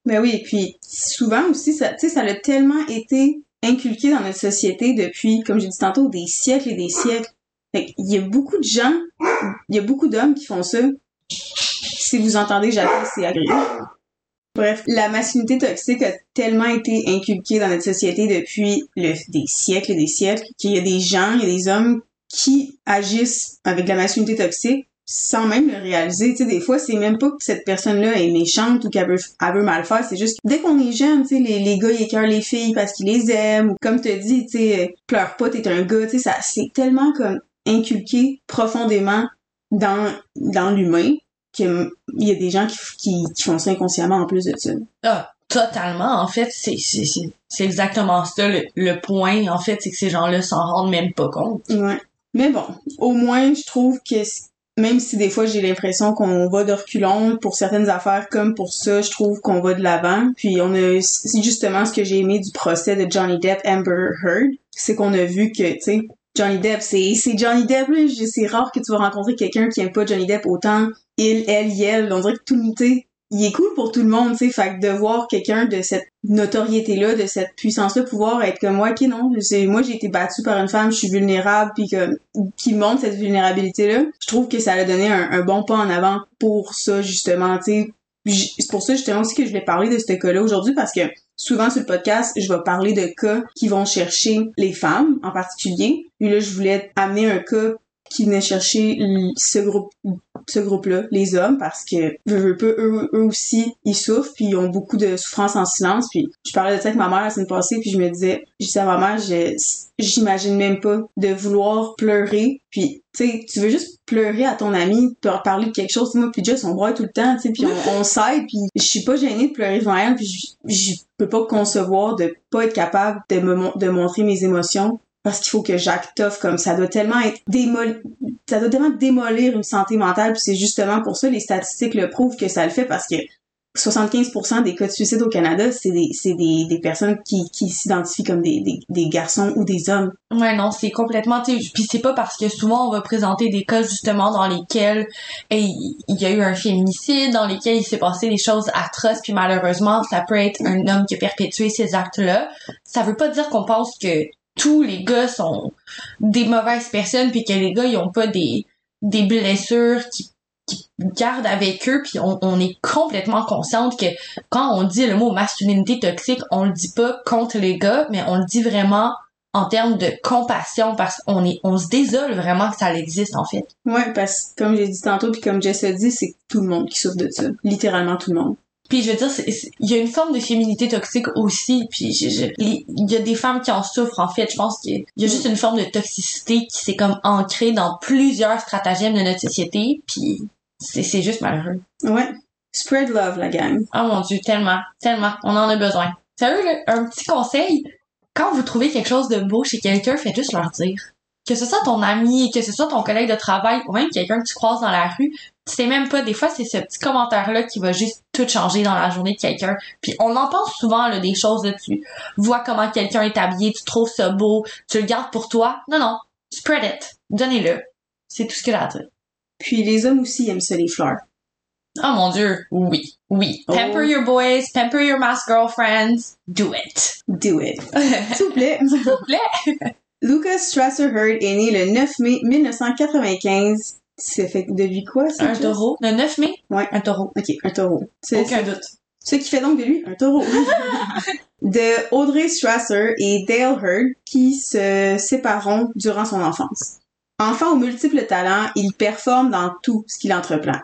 Ben oui, et puis souvent aussi, ça, tu sais, ça a tellement été inculqué dans notre société depuis, comme j'ai dit tantôt, des siècles et des siècles. Fait il y a beaucoup de gens, il y a beaucoup d'hommes qui font ça. Si vous entendez jaser, c'est agréable. Bref, la masculinité toxique a tellement été inculquée dans notre société depuis le- des siècles et des siècles qu'il y a des gens, il y a des hommes qui agissent avec la masculinité toxique sans même le réaliser. Tu sais, des fois, c'est même pas que cette personne-là est méchante ou qu'elle veut, elle veut mal faire. C'est juste que dès qu'on est jeune, tu sais, les, les gars, ils écœurent les filles parce qu'ils les aiment. Ou comme tu dis, tu sais, pleure pas, t'es un gars. Tu sais, ça, c'est tellement comme inculqué profondément dans, dans l'humain qu'il y a des gens qui, qui, qui font ça inconsciemment en plus de ça. Ah, totalement. En fait, c'est c'est c'est c'est exactement ça le, le point. En fait, c'est que ces gens-là s'en rendent même pas compte. Ouais. Mais bon, au moins, je trouve que même si des fois j'ai l'impression qu'on va de reculons pour certaines affaires comme pour ça, je trouve qu'on va de l'avant. Puis on a, c'est justement ce que j'ai aimé du procès de Johnny Depp Amber Heard. c'est qu'on a vu que, tu sais, Johnny Depp, c'est, Johnny Depp. C'est rare que tu vas rencontrer quelqu'un qui aime pas Johnny Depp autant. Il, elle, elle. On dirait que tout, tu sais, il est cool pour tout le monde, tu sais. Fait de voir quelqu'un de cette notoriété-là, de cette puissance-là, pouvoir être comme moi, qui non, moi, j'ai été battue par une femme, je suis vulnérable, puis que, qui montre cette vulnérabilité-là. Je trouve que ça a donné un, un bon pas en avant pour ça, justement, tu sais. C'est pour ça, justement, aussi que je vais parler de ce cas-là aujourd'hui, parce que souvent sur le podcast, je vais parler de cas qui vont chercher les femmes en particulier. Puis là, je voulais amener un cas qui venait chercher ce groupe ce groupe-là, les hommes, parce que eux, eux aussi, ils souffrent, puis ils ont beaucoup de souffrance en silence. Puis je parlais de ça avec ma mère la semaine passée, puis je me disais, je disais à ma mère, j'imagine même pas de vouloir pleurer. Puis, tu sais, tu veux juste pleurer à ton ami, pour parler de quelque chose. Moi, puis déjà, on broie tout le temps, tu sais, puis on, on s'aide, puis je suis pas gênée de pleurer devant elle, puis je peux pas concevoir de pas être capable de me de montrer mes émotions parce qu'il faut que Jacques toffe comme ça doit tellement être démoli ça doit tellement démolir une santé mentale puis c'est justement pour ça les statistiques le prouvent que ça le fait parce que 75% des cas de suicide au Canada, c'est des, des, des personnes qui, qui s'identifient comme des, des, garçons ou des hommes. Ouais, non, c'est complètement, puis c'est pas parce que souvent on va présenter des cas justement dans lesquels il y a eu un féminicide, dans lesquels il s'est passé des choses atroces, puis malheureusement, ça peut être un homme qui a perpétué ces actes-là. Ça veut pas dire qu'on pense que tous les gars sont des mauvaises personnes puis que les gars ils ont pas des des blessures qui gardent avec eux puis on, on est complètement consciente que quand on dit le mot masculinité toxique on le dit pas contre les gars mais on le dit vraiment en termes de compassion parce qu'on est on se désole vraiment que ça existe en fait. Ouais, parce que comme j'ai dit tantôt puis comme Jess a dit, c'est tout le monde qui souffre de ça, littéralement tout le monde. Puis je veux dire, il y a une forme de féminité toxique aussi. Puis il y a des femmes qui en souffrent en fait. Je pense qu'il y a juste une forme de toxicité qui s'est comme ancrée dans plusieurs stratagèmes de notre société. Puis c'est juste malheureux. Ouais. Spread love, la gang. Oh mon dieu, tellement, tellement. On en a besoin. Sérieux, un petit conseil. Quand vous trouvez quelque chose de beau chez quelqu'un, faites juste leur dire que ce soit ton ami, que ce soit ton collègue de travail ou même quelqu'un que tu croises dans la rue, tu sais même pas, des fois, c'est ce petit commentaire-là qui va juste tout changer dans la journée de quelqu'un. Puis on entend souvent là, des choses là, tu vois comment quelqu'un est habillé, tu trouves ça beau, tu le gardes pour toi. Non, non, spread it, donnez-le. C'est tout ce que a à dire. Puis les hommes aussi aiment ça, les fleurs. Oh mon dieu, oui, oui. Oh. Pamper your boys, pamper your mask girlfriends, do it. Do it. S'il vous plaît. S'il vous plaît. Lucas Strasser Heard est né le 9 mai 1995. C'est fait depuis quoi, ça? Un taureau. Le 9 mai? Ouais. Un taureau. Ok, un taureau. Aucun doute. Ce qui fait donc de lui un taureau. de Audrey Strasser et Dale Heard qui se sépareront durant son enfance. Enfant aux multiples talents, il performe dans tout ce qu'il entreprend.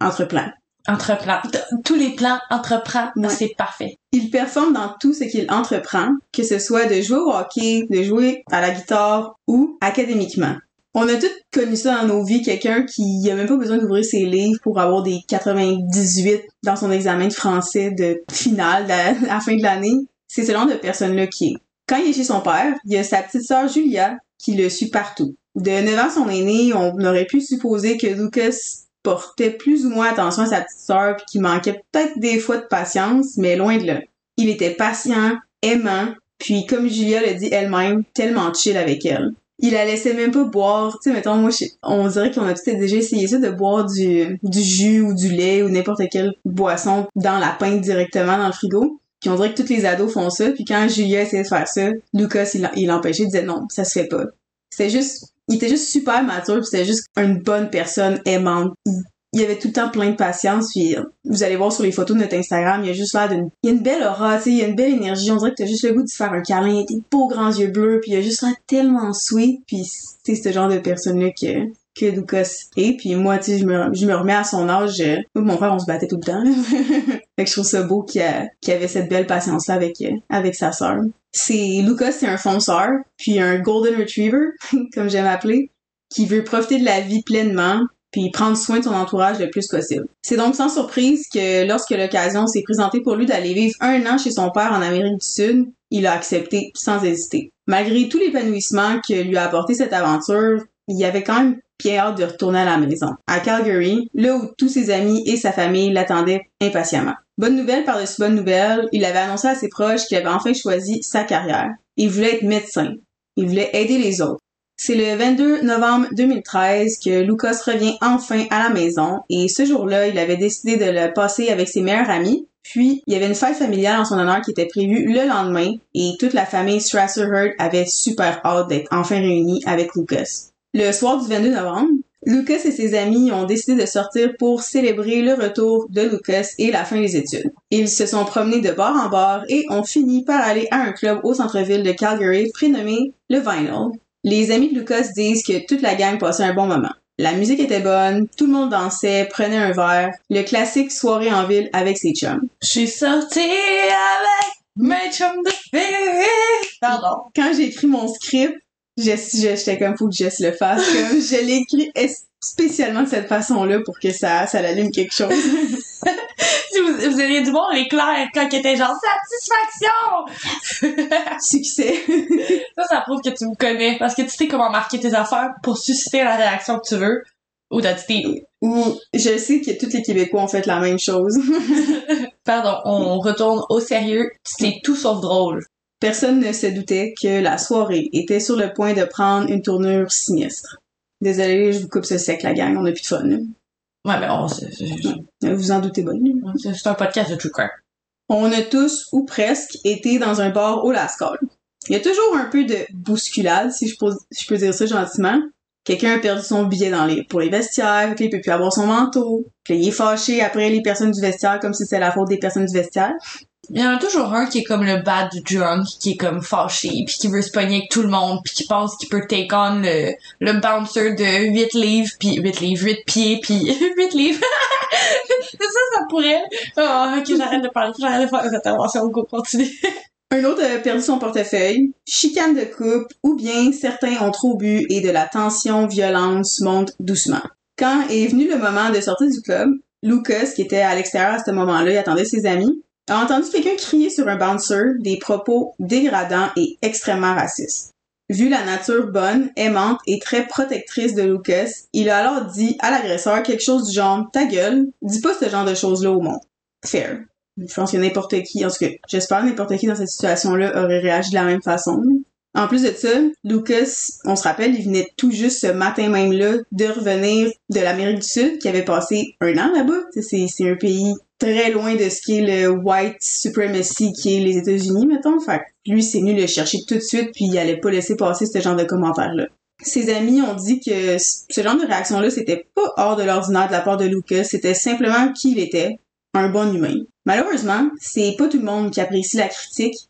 Entreprend. Entreprend. Tous les plans entreprend. C'est parfait. Il performe dans tout ce qu'il entreprend, que ce soit de jouer au hockey, de jouer à la guitare ou académiquement. On a tous connu ça dans nos vies, quelqu'un qui a même pas besoin d'ouvrir ses livres pour avoir des 98 dans son examen de français de finale à la fin de l'année. C'est ce genre de personne-là qui est. Quand il est chez son père, il y a sa petite sœur Julia qui le suit partout. De 9 ans son aîné, on aurait pu supposer que Lucas portait plus ou moins attention à sa petite sœur puis qu'il manquait peut-être des fois de patience, mais loin de là. Il était patient, aimant, puis comme Julia l'a dit elle-même, tellement chill avec elle. Il la laissait même pas boire, tu sais, mettons, moi, on dirait qu'on a tous déjà essayé ça, de boire du, du jus ou du lait ou n'importe quelle boisson dans la pinte directement dans le frigo. Puis on dirait que tous les ados font ça, puis quand Julia essayait de faire ça, Lucas, il l'empêchait, il disait non, ça se fait pas. C'était juste il était juste super mature, c'était juste une bonne personne aimante. Il, y avait tout le temps plein de patience, puis euh, vous allez voir sur les photos de notre Instagram, il y a juste l'air d'une... Il y a une belle aura, tu sais, il y a une belle énergie, on dirait que t'as juste le goût de faire un câlin, il des beaux grands yeux bleus, puis il a juste l'air tellement sweet, puis c'est ce genre de personne-là que que Lucas est. Puis moi, tu sais, je me, je me remets à son âge. Mon frère, on se battait tout le temps. fait que je trouve ça beau qu'il qu avait cette belle patience-là avec, euh, avec sa sœur. C'est Lucas, c'est un fonceur, puis un golden retriever, comme j'aime appeler, qui veut profiter de la vie pleinement, puis prendre soin de son entourage le plus possible. C'est donc sans surprise que lorsque l'occasion s'est présentée pour lui d'aller vivre un an chez son père en Amérique du Sud, il a accepté sans hésiter. Malgré tout l'épanouissement que lui a apporté cette aventure, il avait quand même bien hâte de retourner à la maison, à Calgary, là où tous ses amis et sa famille l'attendaient impatiemment. Bonne nouvelle par-dessus bonne nouvelle, il avait annoncé à ses proches qu'il avait enfin choisi sa carrière. Il voulait être médecin. Il voulait aider les autres. C'est le 22 novembre 2013 que Lucas revient enfin à la maison et ce jour-là, il avait décidé de le passer avec ses meilleurs amis. Puis, il y avait une fête familiale en son honneur qui était prévue le lendemain et toute la famille Strasser Heard avait super hâte d'être enfin réunie avec Lucas. Le soir du 22 novembre, Lucas et ses amis ont décidé de sortir pour célébrer le retour de Lucas et la fin des études. Ils se sont promenés de bar en bar et ont fini par aller à un club au centre-ville de Calgary prénommé le Vinyl. Les amis de Lucas disent que toute la gang passait un bon moment. La musique était bonne, tout le monde dansait, prenait un verre, le classique soirée en ville avec ses chums. Je suis sortie avec mes chums de filles. Pardon. Quand j'ai écrit mon script, j'étais comme faut que Jess le fasse, comme je l'ai écrit spécialement de cette façon-là pour que ça, ça l'allume quelque chose. Si vous, vous auriez dû voir l'éclair quand il était genre satisfaction. Succès. Ça, ça prouve que tu me connais parce que tu sais comment marquer tes affaires pour susciter la réaction que tu veux. Ou t'as dit Ou je sais que tous les Québécois ont fait la même chose. Pardon, on retourne au sérieux. C'est tout sauf drôle. Personne ne se doutait que la soirée était sur le point de prendre une tournure sinistre. Désolé, je vous coupe ce sec, la gang, on a plus de fun. Là. Ouais, mais on, c'est, c'est- Vous en doutez pas. là. c'est- c'est un podcast de true crime. On a tous, ou presque, été dans un bar au Lascaux. Il y a toujours un peu de bousculade, si je peux, si je peux dire ça gentiment. Quelqu'un a perdu son billet dans les, pour les vestiaires, puis il peut plus avoir son manteau. Puis il est fâché après les personnes du vestiaire comme si c'était la faute des personnes du vestiaire. Il y en a toujours un qui est comme le bad drunk, qui est comme fâché, puis qui veut se pogner avec tout le monde, puis qui pense qu'il peut take on le, le bouncer de 8 livres, puis 8 livres, 8 pieds, puis 8 livres. ça, ça pourrait. Oh, ok, j'arrête de parler, j'arrête de faire des interventions, go, continue. Un autre a perdu son portefeuille, chicane de couple, ou bien certains ont trop bu et de la tension, violence monte doucement. Quand est venu le moment de sortir du club, Lucas, qui était à l'extérieur à ce moment-là, il attendait ses amis, a entendu quelqu'un crier sur un bouncer des propos dégradants et extrêmement racistes. Vu la nature bonne, aimante et très protectrice de Lucas, il a alors dit à l'agresseur quelque chose du genre « Ta gueule, dis pas ce genre de choses-là au monde. » Fair. Je pense que n'importe qui, en tout cas, j'espère n'importe qui dans cette situation-là aurait réagi de la même façon. En plus de ça, Lucas, on se rappelle, il venait tout juste ce matin même-là de revenir de l'Amérique du Sud, qui avait passé un an là-bas. C'est un pays très loin de ce qui est le white supremacy qui est les États-Unis, mettons. Fait lui, c'est venu le chercher tout de suite, puis il allait pas laisser passer ce genre de commentaires-là. Ses amis ont dit que ce genre de réaction-là, c'était pas hors de l'ordinaire de la part de Lucas, c'était simplement qui il était, un bon humain. Malheureusement, c'est pas tout le monde qui apprécie la critique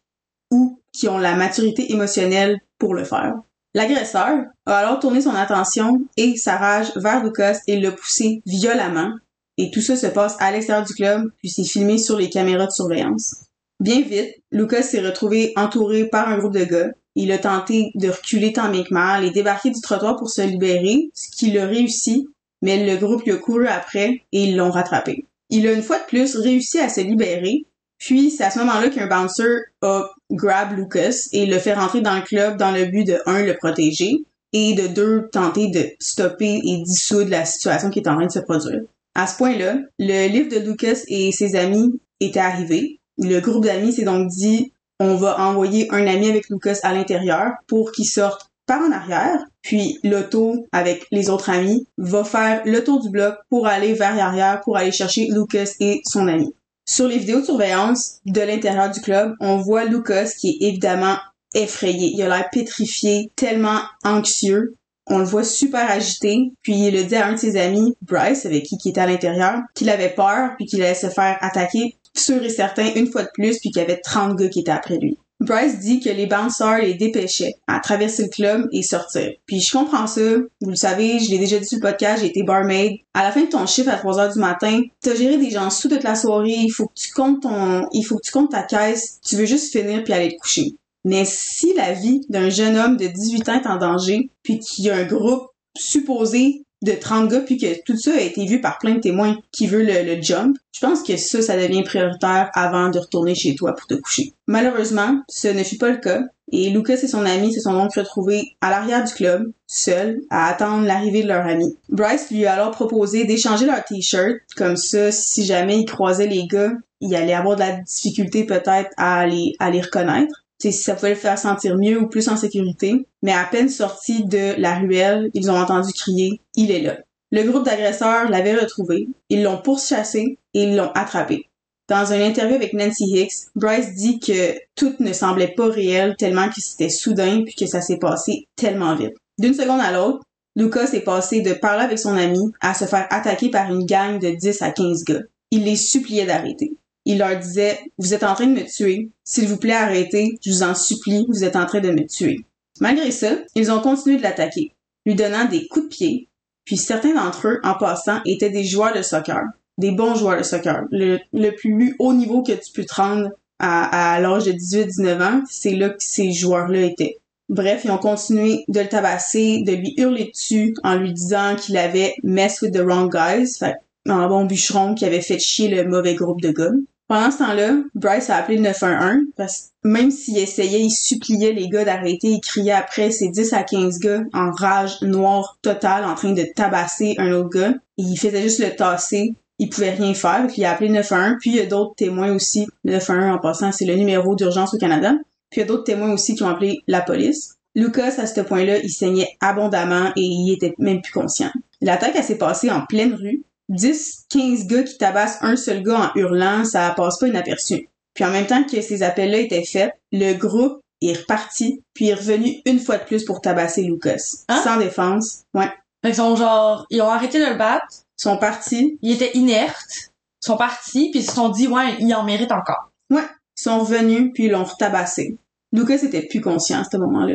ou qui ont la maturité émotionnelle pour le faire. L'agresseur a alors tourné son attention et sa rage vers Lucas et l'a poussé violemment. Et tout ça se passe à l'extérieur du club, puis c'est filmé sur les caméras de surveillance. Bien vite, Lucas s'est retrouvé entouré par un groupe de gars. Il a tenté de reculer tant bien que mal et débarquer du trottoir pour se libérer, ce qu'il a réussi, mais le groupe lui a couru après et ils l'ont rattrapé. Il a une fois de plus réussi à se libérer, puis c'est à ce moment-là qu'un bouncer a grab Lucas et le fait rentrer dans le club dans le but de un le protéger et de deux tenter de stopper et dissoudre la situation qui est en train de se produire. À ce point-là, le livre de Lucas et ses amis était arrivé. Le groupe d'amis s'est donc dit on va envoyer un ami avec Lucas à l'intérieur pour qu'il sorte par en arrière, puis l'auto avec les autres amis va faire le tour du bloc pour aller vers l'arrière pour aller chercher Lucas et son ami. Sur les vidéos de surveillance de l'intérieur du club, on voit Lucas qui est évidemment effrayé. Il a l'air pétrifié, tellement anxieux. On le voit super agité, puis il le dit à un de ses amis, Bryce, avec qui il était à l'intérieur, qu'il avait peur, puis qu'il allait se faire attaquer, sûr et certain, une fois de plus, puis qu'il y avait 30 gars qui étaient après lui. Bryce dit que les bouncers les dépêchaient à traverser le club et sortir. Puis je comprends ça. Vous le savez, je l'ai déjà dit sur le podcast, j'ai été barmaid. À la fin de ton chiffre à 3 heures du matin, t'as géré des gens sous toute la soirée, il faut que tu comptes ton, il faut que tu comptes ta caisse, tu veux juste finir puis aller te coucher. Mais si la vie d'un jeune homme de 18 ans est en danger, puis qu'il y a un groupe supposé de 30 gars, puis que tout ça a été vu par plein de témoins qui veut le, le jump, je pense que ça, ça devient prioritaire avant de retourner chez toi pour te coucher. Malheureusement, ce ne fut pas le cas, et Lucas et son ami se sont donc retrouvés à l'arrière du club, seuls, à attendre l'arrivée de leur ami. Bryce lui a alors proposé d'échanger leur t-shirt, comme ça, si jamais il croisait les gars, il allait avoir de la difficulté peut-être à les, à les reconnaître. Si ça pouvait le faire sentir mieux ou plus en sécurité. Mais à peine sortis de la ruelle, ils ont entendu crier « Il est là ». Le groupe d'agresseurs l'avait retrouvé, ils l'ont pourchassé et ils l'ont attrapé. Dans une interview avec Nancy Hicks, Bryce dit que tout ne semblait pas réel tellement que c'était soudain puis que ça s'est passé tellement vite. D'une seconde à l'autre, Lucas est passé de parler avec son ami à se faire attaquer par une gang de 10 à 15 gars. Il les suppliait d'arrêter. Il leur disait, vous êtes en train de me tuer. S'il vous plaît, arrêtez. Je vous en supplie, vous êtes en train de me tuer. Malgré ça, ils ont continué de l'attaquer, lui donnant des coups de pied, puis certains d'entre eux, en passant, étaient des joueurs de soccer des bons joueurs de soccer. Le, plus haut niveau que tu peux te à, l'âge de 18-19 ans, c'est là que ces joueurs-là étaient. Bref, ils ont continué de le tabasser, de lui hurler dessus en lui disant qu'il avait mess with the wrong guys, un bon bûcheron qui avait fait chier le mauvais groupe de gars. Pendant ce temps-là, Bryce a appelé le 911 parce que même s'il essayait, il suppliait les gars d'arrêter, il criait après ces 10 à 15 gars en rage noire totale en train de tabasser un autre gars. Il faisait juste le tasser il pouvait rien faire, puis il a appelé 911, puis il y a d'autres témoins aussi. Le 911, en passant, c'est le numéro d'urgence au Canada. Puis il y a d'autres témoins aussi qui ont appelé la police. Lucas, à ce point-là, il saignait abondamment et il était même plus conscient. L'attaque, elle s'est passée en pleine rue. 10, 15 gars qui tabassent un seul gars en hurlant, ça passe pas inaperçu. Puis en même temps que ces appels-là étaient faits, le groupe est reparti, puis est revenu une fois de plus pour tabasser Lucas. Hein? Sans défense. Ouais. Ils sont genre, ils ont arrêté de le battre, Ils sont partis. ils étaient inertes, ils sont partis, puis ils se sont dit, ouais, il en mérite encore. Ouais. Ils sont revenus, puis ils l'ont retabassé. Lucas était plus conscient à ce moment-là.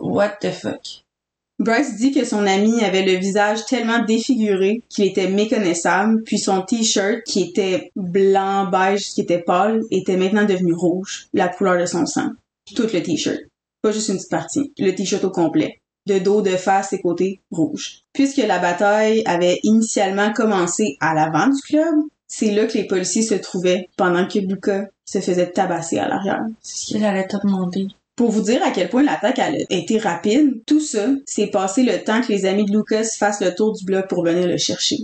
What the fuck? Bryce dit que son ami avait le visage tellement défiguré qu'il était méconnaissable, puis son t-shirt, qui était blanc, beige, qui était pâle, était maintenant devenu rouge, la couleur de son sang. Tout le t-shirt. Pas juste une petite partie. Le t-shirt au complet. De dos, de face et côté, rouge. Puisque la bataille avait initialement commencé à l'avant du club, c'est là que les policiers se trouvaient pendant que Luca se faisait tabasser à l'arrière. C'est ce qu'il allait te demander. Pour vous dire à quel point l'attaque a été rapide, tout ça, c'est passé le temps que les amis de Lucas fassent le tour du bloc pour venir le chercher.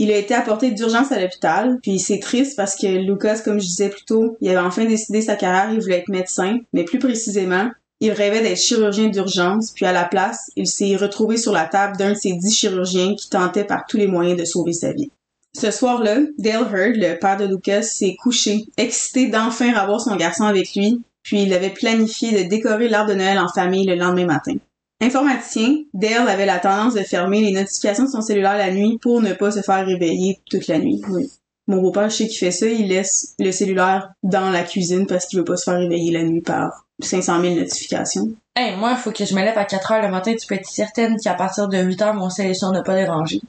Il a été apporté d'urgence à l'hôpital, puis c'est triste parce que Lucas, comme je disais plus tôt, il avait enfin décidé sa carrière, il voulait être médecin, mais plus précisément, il rêvait d'être chirurgien d'urgence, puis à la place, il s'est retrouvé sur la table d'un de ces dix chirurgiens qui tentaient par tous les moyens de sauver sa vie. Ce soir-là, Dale Hurd, le père de Lucas, s'est couché, excité d'enfin revoir son garçon avec lui, puis il avait planifié de décorer l'arbre de Noël en famille le lendemain matin. Informaticien, Dale avait la tendance de fermer les notifications de son cellulaire la nuit pour ne pas se faire réveiller toute la nuit. Oui. Mon beau-père, je sais qu'il fait ça, il laisse le cellulaire dans la cuisine parce qu'il veut pas se faire réveiller la nuit par 500 000 notifications. Hey, moi, il faut que je me lève à 4 heures le matin, tu peux être certaine qu'à partir de 8 heures, mon cell est sur ne pas déranger.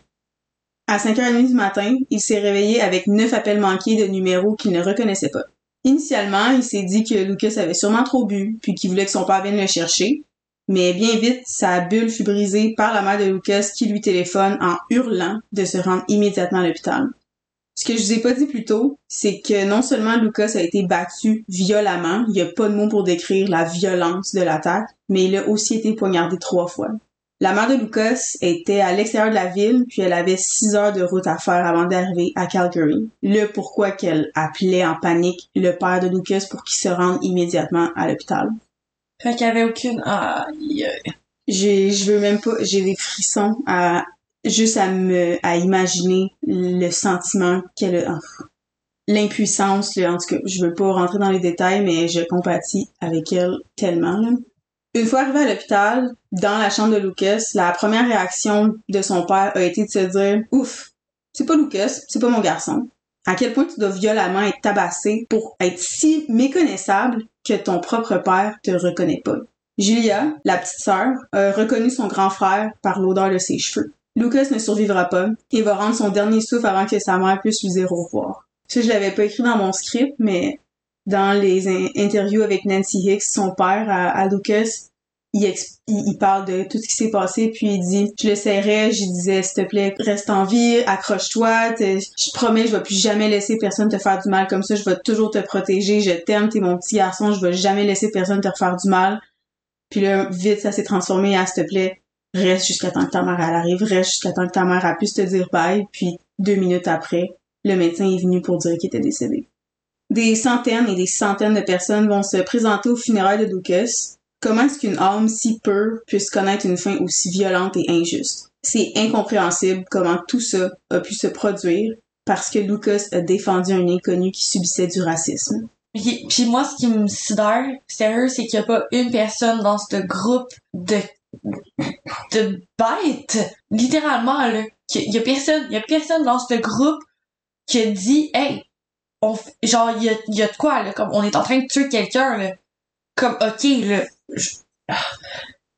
À 5h30 du matin, il s'est réveillé avec neuf appels manqués de numéros qu'il ne reconnaissait pas. Initialement, il s'est dit que Lucas avait sûrement trop bu, puis qu'il voulait que son père vienne le chercher. Mais bien vite, sa bulle fut brisée par la mère de Lucas qui lui téléphone en hurlant de se rendre immédiatement à l'hôpital. Ce que je vous ai pas dit plus tôt, c'est que non seulement Lucas a été battu violemment, il y a pas de mots pour décrire la violence de l'attaque, mais il a aussi été poignardé trois fois. La mère de Lucas était à l'extérieur de la ville, puis elle avait six heures de route à faire avant d'arriver à Calgary. Le pourquoi qu'elle appelait en panique le père de Lucas pour qu'il se rende immédiatement à l'hôpital. Fait qu'il y avait aucune... Aïe. J'ai, je veux même pas, j'ai des frissons à, juste à me, à imaginer le sentiment qu'elle a, ah, l'impuissance, en tout cas, je veux pas rentrer dans les détails, mais je compatis avec elle tellement, là. Une fois arrivé à l'hôpital, dans la chambre de Lucas, la première réaction de son père a été de se dire Ouf, c'est pas Lucas, c'est pas mon garçon. À quel point tu dois violemment être tabassé pour être si méconnaissable que ton propre père te reconnaît pas. Julia, la petite sœur, a reconnu son grand frère par l'odeur de ses cheveux. Lucas ne survivra pas et va rendre son dernier souffle avant que sa mère puisse lui dire au revoir. Ça, je l'avais pas écrit dans mon script, mais dans les in- interviews avec Nancy Hicks, son père à Lucas, il, parle de tout ce qui s'est passé, puis il dit, je le serrais, je lui disais, s'il te plaît, reste en vie, accroche-toi, je promets, je vais plus jamais laisser personne te faire du mal comme ça, je vais toujours te protéger, je t'aime, t'es mon petit garçon, je vais jamais laisser personne te refaire du mal. Puis là, vite, ça s'est transformé à, s'il te plaît, reste jusqu'à temps que ta mère arrive, reste jusqu'à temps que ta mère a pu te dire bye, puis deux minutes après, le médecin est venu pour dire qu'il était décédé. Des centaines et des centaines de personnes vont se présenter au funérailles de Lucas. Comment est-ce qu'une âme si pure puisse connaître une fin aussi violente et injuste? C'est incompréhensible comment tout ça a pu se produire parce que Lucas a défendu un inconnu qui subissait du racisme. Puis, moi, ce qui me sidère, sérieux, c'est qu'il y a pas une personne dans ce groupe de de bêtes, littéralement là. Il y a personne, il y a personne dans ce groupe qui a dit, hey, on, genre il y a, y a de quoi là, comme on est en train de tuer quelqu'un là. Comme ok là, je,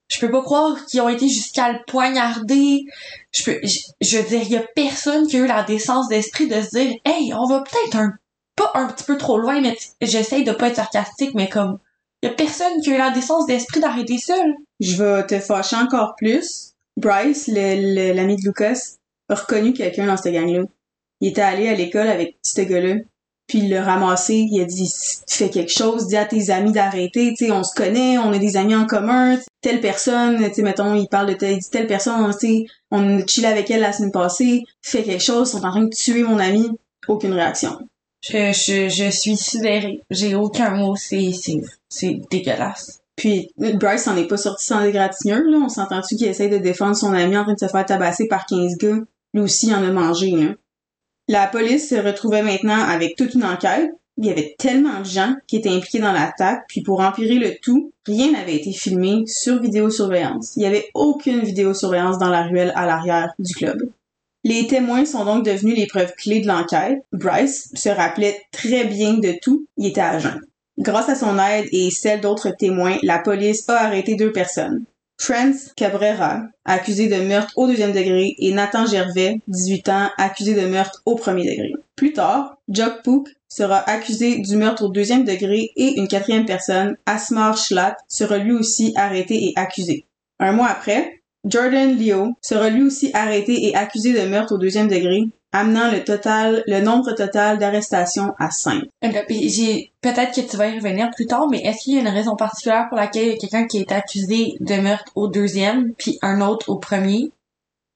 je peux pas croire qu'ils ont été jusqu'à le poignarder. Je peux, je, veux dire, y a personne qui a eu la décence d'esprit de se dire, hey, on va peut-être un pas un petit peu trop loin, mais j'essaye de pas être sarcastique, mais comme y a personne qui a eu la décence d'esprit d'arrêter là. Je vais te fâcher encore plus. Bryce, l'ami de Lucas, a reconnu quelqu'un dans cette gang-là. Il était allé à l'école avec ce gars-là. Puis il l'a ramassé, il a dit fais quelque chose, dis à tes amis d'arrêter, tu sais, on se connaît, on a des amis en commun, telle personne, tu sais, mettons, il parle de telle, il dit telle personne, tu sais, on a chillé avec elle la semaine passée, fais quelque chose, ils sont en train de tuer mon ami. Aucune réaction. Je, je, je suis sidérée. J'ai aucun mot, c'est, c'est, c'est dégueulasse. Puis Bryce s'en est pas sorti sans égratignure, là. On s'entend-tu qu'il essaye de défendre son ami en train de se faire tabasser par 15 gars? Lui aussi, il en a mangé, là. La police se retrouvait maintenant avec toute une enquête. Il y avait tellement de gens qui étaient impliqués dans l'attaque, puis pour empirer le tout, rien n'avait été filmé sur vidéosurveillance. Il y avait aucune vidéosurveillance dans la ruelle à l'arrière du club. Les témoins sont donc devenus les preuves clés de l'enquête. Bryce se rappelait très bien de tout. Il était à jeun. Grâce à son aide et celle d'autres témoins, la police a arrêté deux personnes. Franz Cabrera, accusé de meurtre au deuxième degré, et Nathan Gervais, 18 ans, accusé de meurtre au premier degré. Plus tard, Jock Pook sera accusé du meurtre au deuxième degré et une quatrième personne, Asmar Schlatt, sera lui aussi arrêté et accusé. Un mois après, Jordan Leo sera lui aussi arrêté et accusé de meurtre au deuxième degré, amenant le total, le nombre total d'arrestations à 5. Euh, J'ai, peut-être que tu vas y revenir plus tard, mais est-ce qu'il y a une raison particulière pour laquelle il y a quelqu'un qui est accusé de meurtre au deuxième, puis un autre au premier?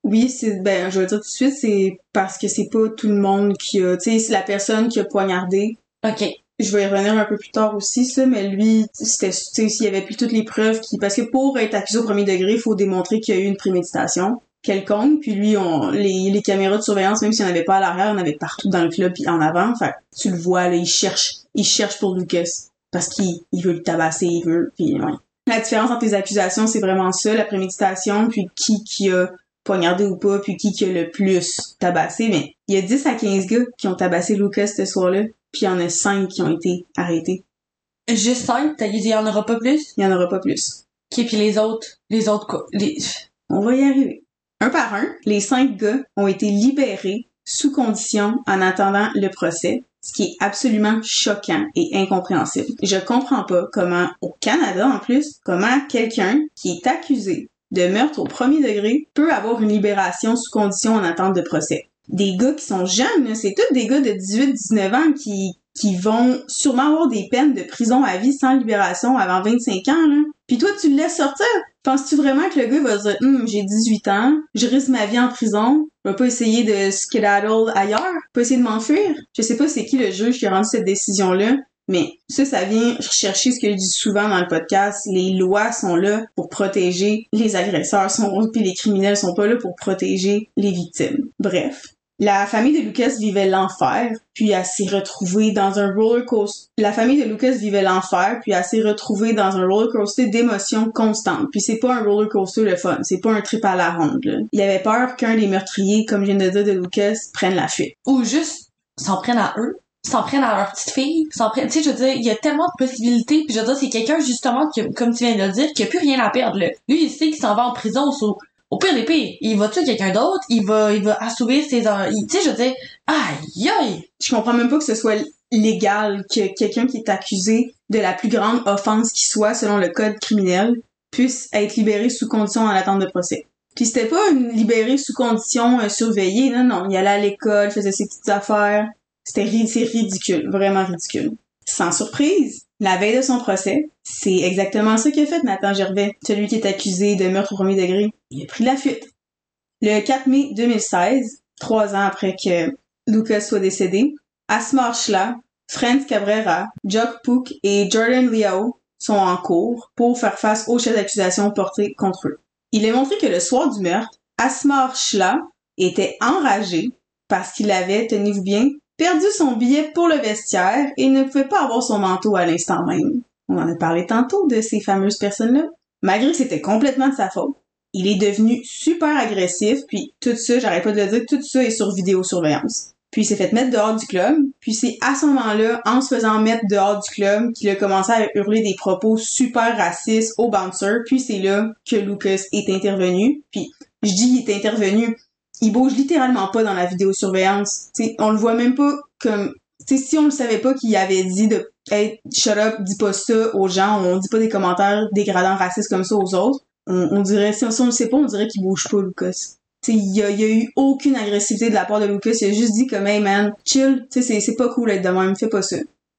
Oui, c'est ben je vais dire tout de suite, c'est parce que c'est pas tout le monde qui a, tu sais, c'est la personne qui a poignardé. Ok. Je vais y revenir un peu plus tard aussi ça, mais lui, c'était, tu sais, s'il y avait plus toutes les preuves qui, parce que pour être accusé au premier degré, il faut démontrer qu'il y a eu une préméditation quelconque. Puis lui, on, les, les caméras de surveillance, même s'il n'y en avait pas à l'arrière, il y en avait partout dans le club puis en avant. Fait que tu le vois là, il cherche, il cherche pour Lucas parce qu'il il veut le tabasser, il veut. Puis ouais. La différence entre les accusations, c'est vraiment ça, la préméditation, puis qui qui a poignardé ou pas, puis qui qui a le plus tabassé. Mais il y a 10 à 15 gars qui ont tabassé Lucas ce soir-là, puis il y en a 5 qui ont été arrêtés. Juste cinq, t'as dit il y en aura pas plus? Il y en aura pas plus. Ok, puis les autres, les autres quoi? Les... On va y arriver. Un par un, les cinq gars ont été libérés sous condition en attendant le procès, ce qui est absolument choquant et incompréhensible. Je comprends pas comment, au Canada en plus, comment quelqu'un qui est accusé de meurtre au premier degré peut avoir une libération sous condition en attente de procès. Des gars qui sont jeunes, c'est tous des gars de 18-19 ans qui, qui vont sûrement avoir des peines de prison à vie sans libération avant 25 ans, là. Puis toi, tu le laisses sortir. Penses-tu vraiment que le gars va dire, Hum, j'ai 18 ans, je risque ma vie en prison, je vais pas essayer de skedaddle ailleurs, pas essayer de m'enfuir? Je sais pas c'est qui le juge qui a rendu cette décision-là, mais ça, ça vient rechercher ce que je dis souvent dans le podcast. Les lois sont là pour protéger les agresseurs, sont, puis les criminels sont pas là pour protéger les victimes. Bref. La famille de Lucas vivait l'enfer, puis elle s'est retrouvée dans un roller coaster. La famille de Lucas vivait l'enfer, puis elle s'est retrouvée dans un roller coaster d'émotions constantes. Puis c'est pas un roller coaster le fun, c'est pas un trip à la ronde. Il avait peur qu'un des meurtriers, comme je viens de dire de Lucas, prenne la fuite. Ou juste s'en prennent à eux, s'en prennent à leur petite fille, s'en prennent, tu sais, je veux dire, il y a tellement de possibilités, puis je veux dire, c'est quelqu'un justement qui, comme tu viens de le dire, qui a plus rien à perdre, là. Lui, il sait qu'il s'en va en prison, so, au pire des pires, il va tuer quelqu'un d'autre, il va, il va assouvir ses, tu sais, je veux dire, aïe, aïe! Je comprends même pas que ce soit légal que quelqu'un qui est accusé de la plus grande offense qui soit selon le code criminel puisse être libéré sous condition en attente de procès. Puis c'était pas une libéré sous condition euh, surveillée, non, non. Il allait à l'école, faisait ses petites affaires. C'était ri- ridicule, vraiment ridicule. Sans surprise, la veille de son procès, c'est exactement ça qu'a fait Nathan Gervais, celui qui est accusé de meurtre au premier degré. Il a pris la fuite. Le 4 mai 2016, trois ans après que Lucas soit décédé, Asmar Schla Franz Cabrera, Jock Pook et Jordan Liao sont en cours pour faire face aux chefs d'accusation portés contre eux. Il est montré que le soir du meurtre, Asmar Schla était enragé parce qu'il avait, tenez-vous bien, perdu son billet pour le vestiaire et ne pouvait pas avoir son manteau à l'instant même. On en a parlé tantôt de ces fameuses personnes-là. Malgré que c'était complètement de sa faute, il est devenu super agressif, puis tout ça, j'arrête pas de le dire, tout ça est sur vidéosurveillance. Puis il s'est fait mettre dehors du club, puis c'est à ce moment-là, en se faisant mettre dehors du club, qu'il a commencé à hurler des propos super racistes au bouncer, puis c'est là que Lucas est intervenu. Puis je dis il est intervenu, il bouge littéralement pas dans la vidéosurveillance. On le voit même pas comme si on le savait pas qu'il avait dit de hey, shut up, dis pas ça aux gens, on dit pas des commentaires dégradants racistes comme ça aux autres, on, dirait, si on, le sait pas, on dirait qu'il bouge pas, Lucas. Il y a, y a eu aucune agressivité de la part de Lucas, il a juste dit comme hey man, chill, c'est pas cool d'être de même, fais pas ça.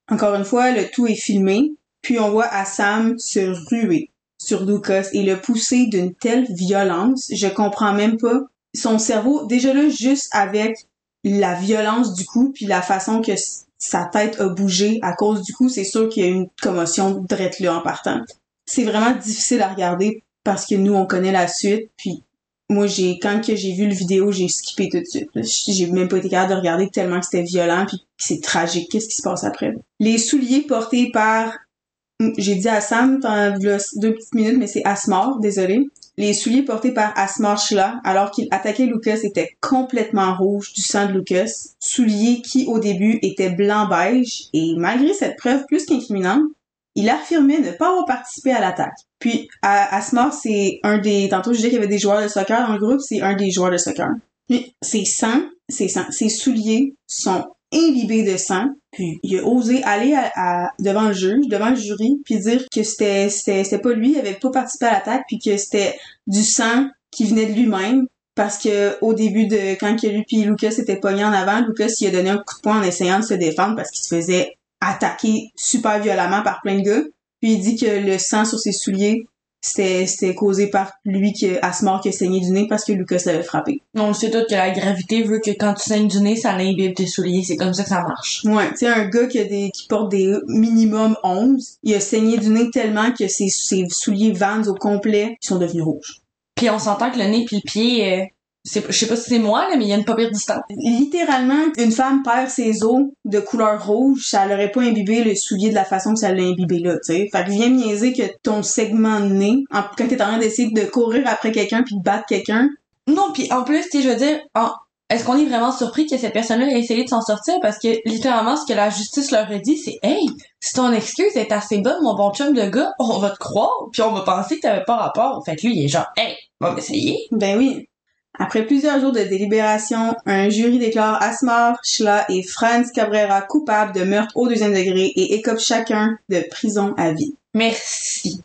Encore une fois, le tout est filmé, puis on voit Assam se ruer sur Lucas et le pousser d'une telle violence, je comprends même pas son cerveau, déjà là, juste avec la violence du coup, puis la façon que sa tête a bougé à cause du coup, c'est sûr qu'il y a une commotion drette là en partant. C'est vraiment difficile à regarder parce que nous, on connaît la suite, puis moi, j'ai quand que j'ai vu le vidéo, j'ai skippé tout de suite. J'ai même pas été capable de regarder tellement que c'était violent puis c'est tragique. Qu'est-ce qui se passe après? Les souliers portés par j'ai dit à Sam dans deux petites minutes, mais c'est Asmar, désolé. Les souliers portés par Asmar Shla, alors qu'il attaquait Lucas, étaient complètement rouges du sang de Lucas. Souliers qui, au début, étaient blanc-beige. Et malgré cette preuve plus qu'incriminante, il affirmait ne pas avoir participé à l'attaque. Puis, Asmar, c'est un des... Tantôt, je disais qu'il y avait des joueurs de soccer dans le groupe, c'est un des joueurs de soccer. Puis, ses sangs, ses, sangs, ses souliers sont imbibé de sang, puis il a osé aller à, devant le juge, devant le jury, puis dire que c'était c'était pas lui, il avait pas participé à l'attaque, puis que c'était du sang qui venait de lui-même, parce que au début de quand que lui puis Lucas s'étaient pognés en avant, Lucas il a donné un coup de poing en essayant de se défendre parce qu'il se faisait attaquer super violemment par plein de gars. Puis il dit que le sang sur ses souliers c'était causé par lui qui Asmar qui a saigné du nez parce que Lucas l'avait frappé. On sait tout que la gravité veut que quand tu saignes du nez, ça imbibe tes souliers. C'est comme ça que ça marche. Ouais, tu sais, un gars qui, a des, qui porte des minimum 11, il a saigné du nez tellement que ses, ses souliers Vans au complet sont devenus rouges. Puis on s'entend que le nez puis le pied, euh, je sais pas si c'est moi, là, mais il y a une pas pire distance. Littéralement, une femme perd ses os de couleur rouge, ça l'aurait pas imbibé le soulier de la façon que ça l'a imbibé là, tu sais. Fait que viens niaiser que ton segment de nez, quand t'es en train d'essayer de courir après quelqu'un puis de battre quelqu'un. Non, puis en plus, tu sais, je veux dire, est-ce qu'on est vraiment surpris que cette personne-là ait essayé de s'en sortir? Parce que littéralement, ce que la justice leur a dit, c'est Hey, si ton excuse est assez bonne, mon bon chum de gars, on va te croire, puis on va penser que t'avais pas rapport. Fait que lui, il est genre Hey, on va essayer. Ben oui. Après plusieurs jours de délibération, un jury déclare Asmar, Schla et Franz Cabrera coupables de meurtre au deuxième degré et écope chacun de prison à vie. Merci.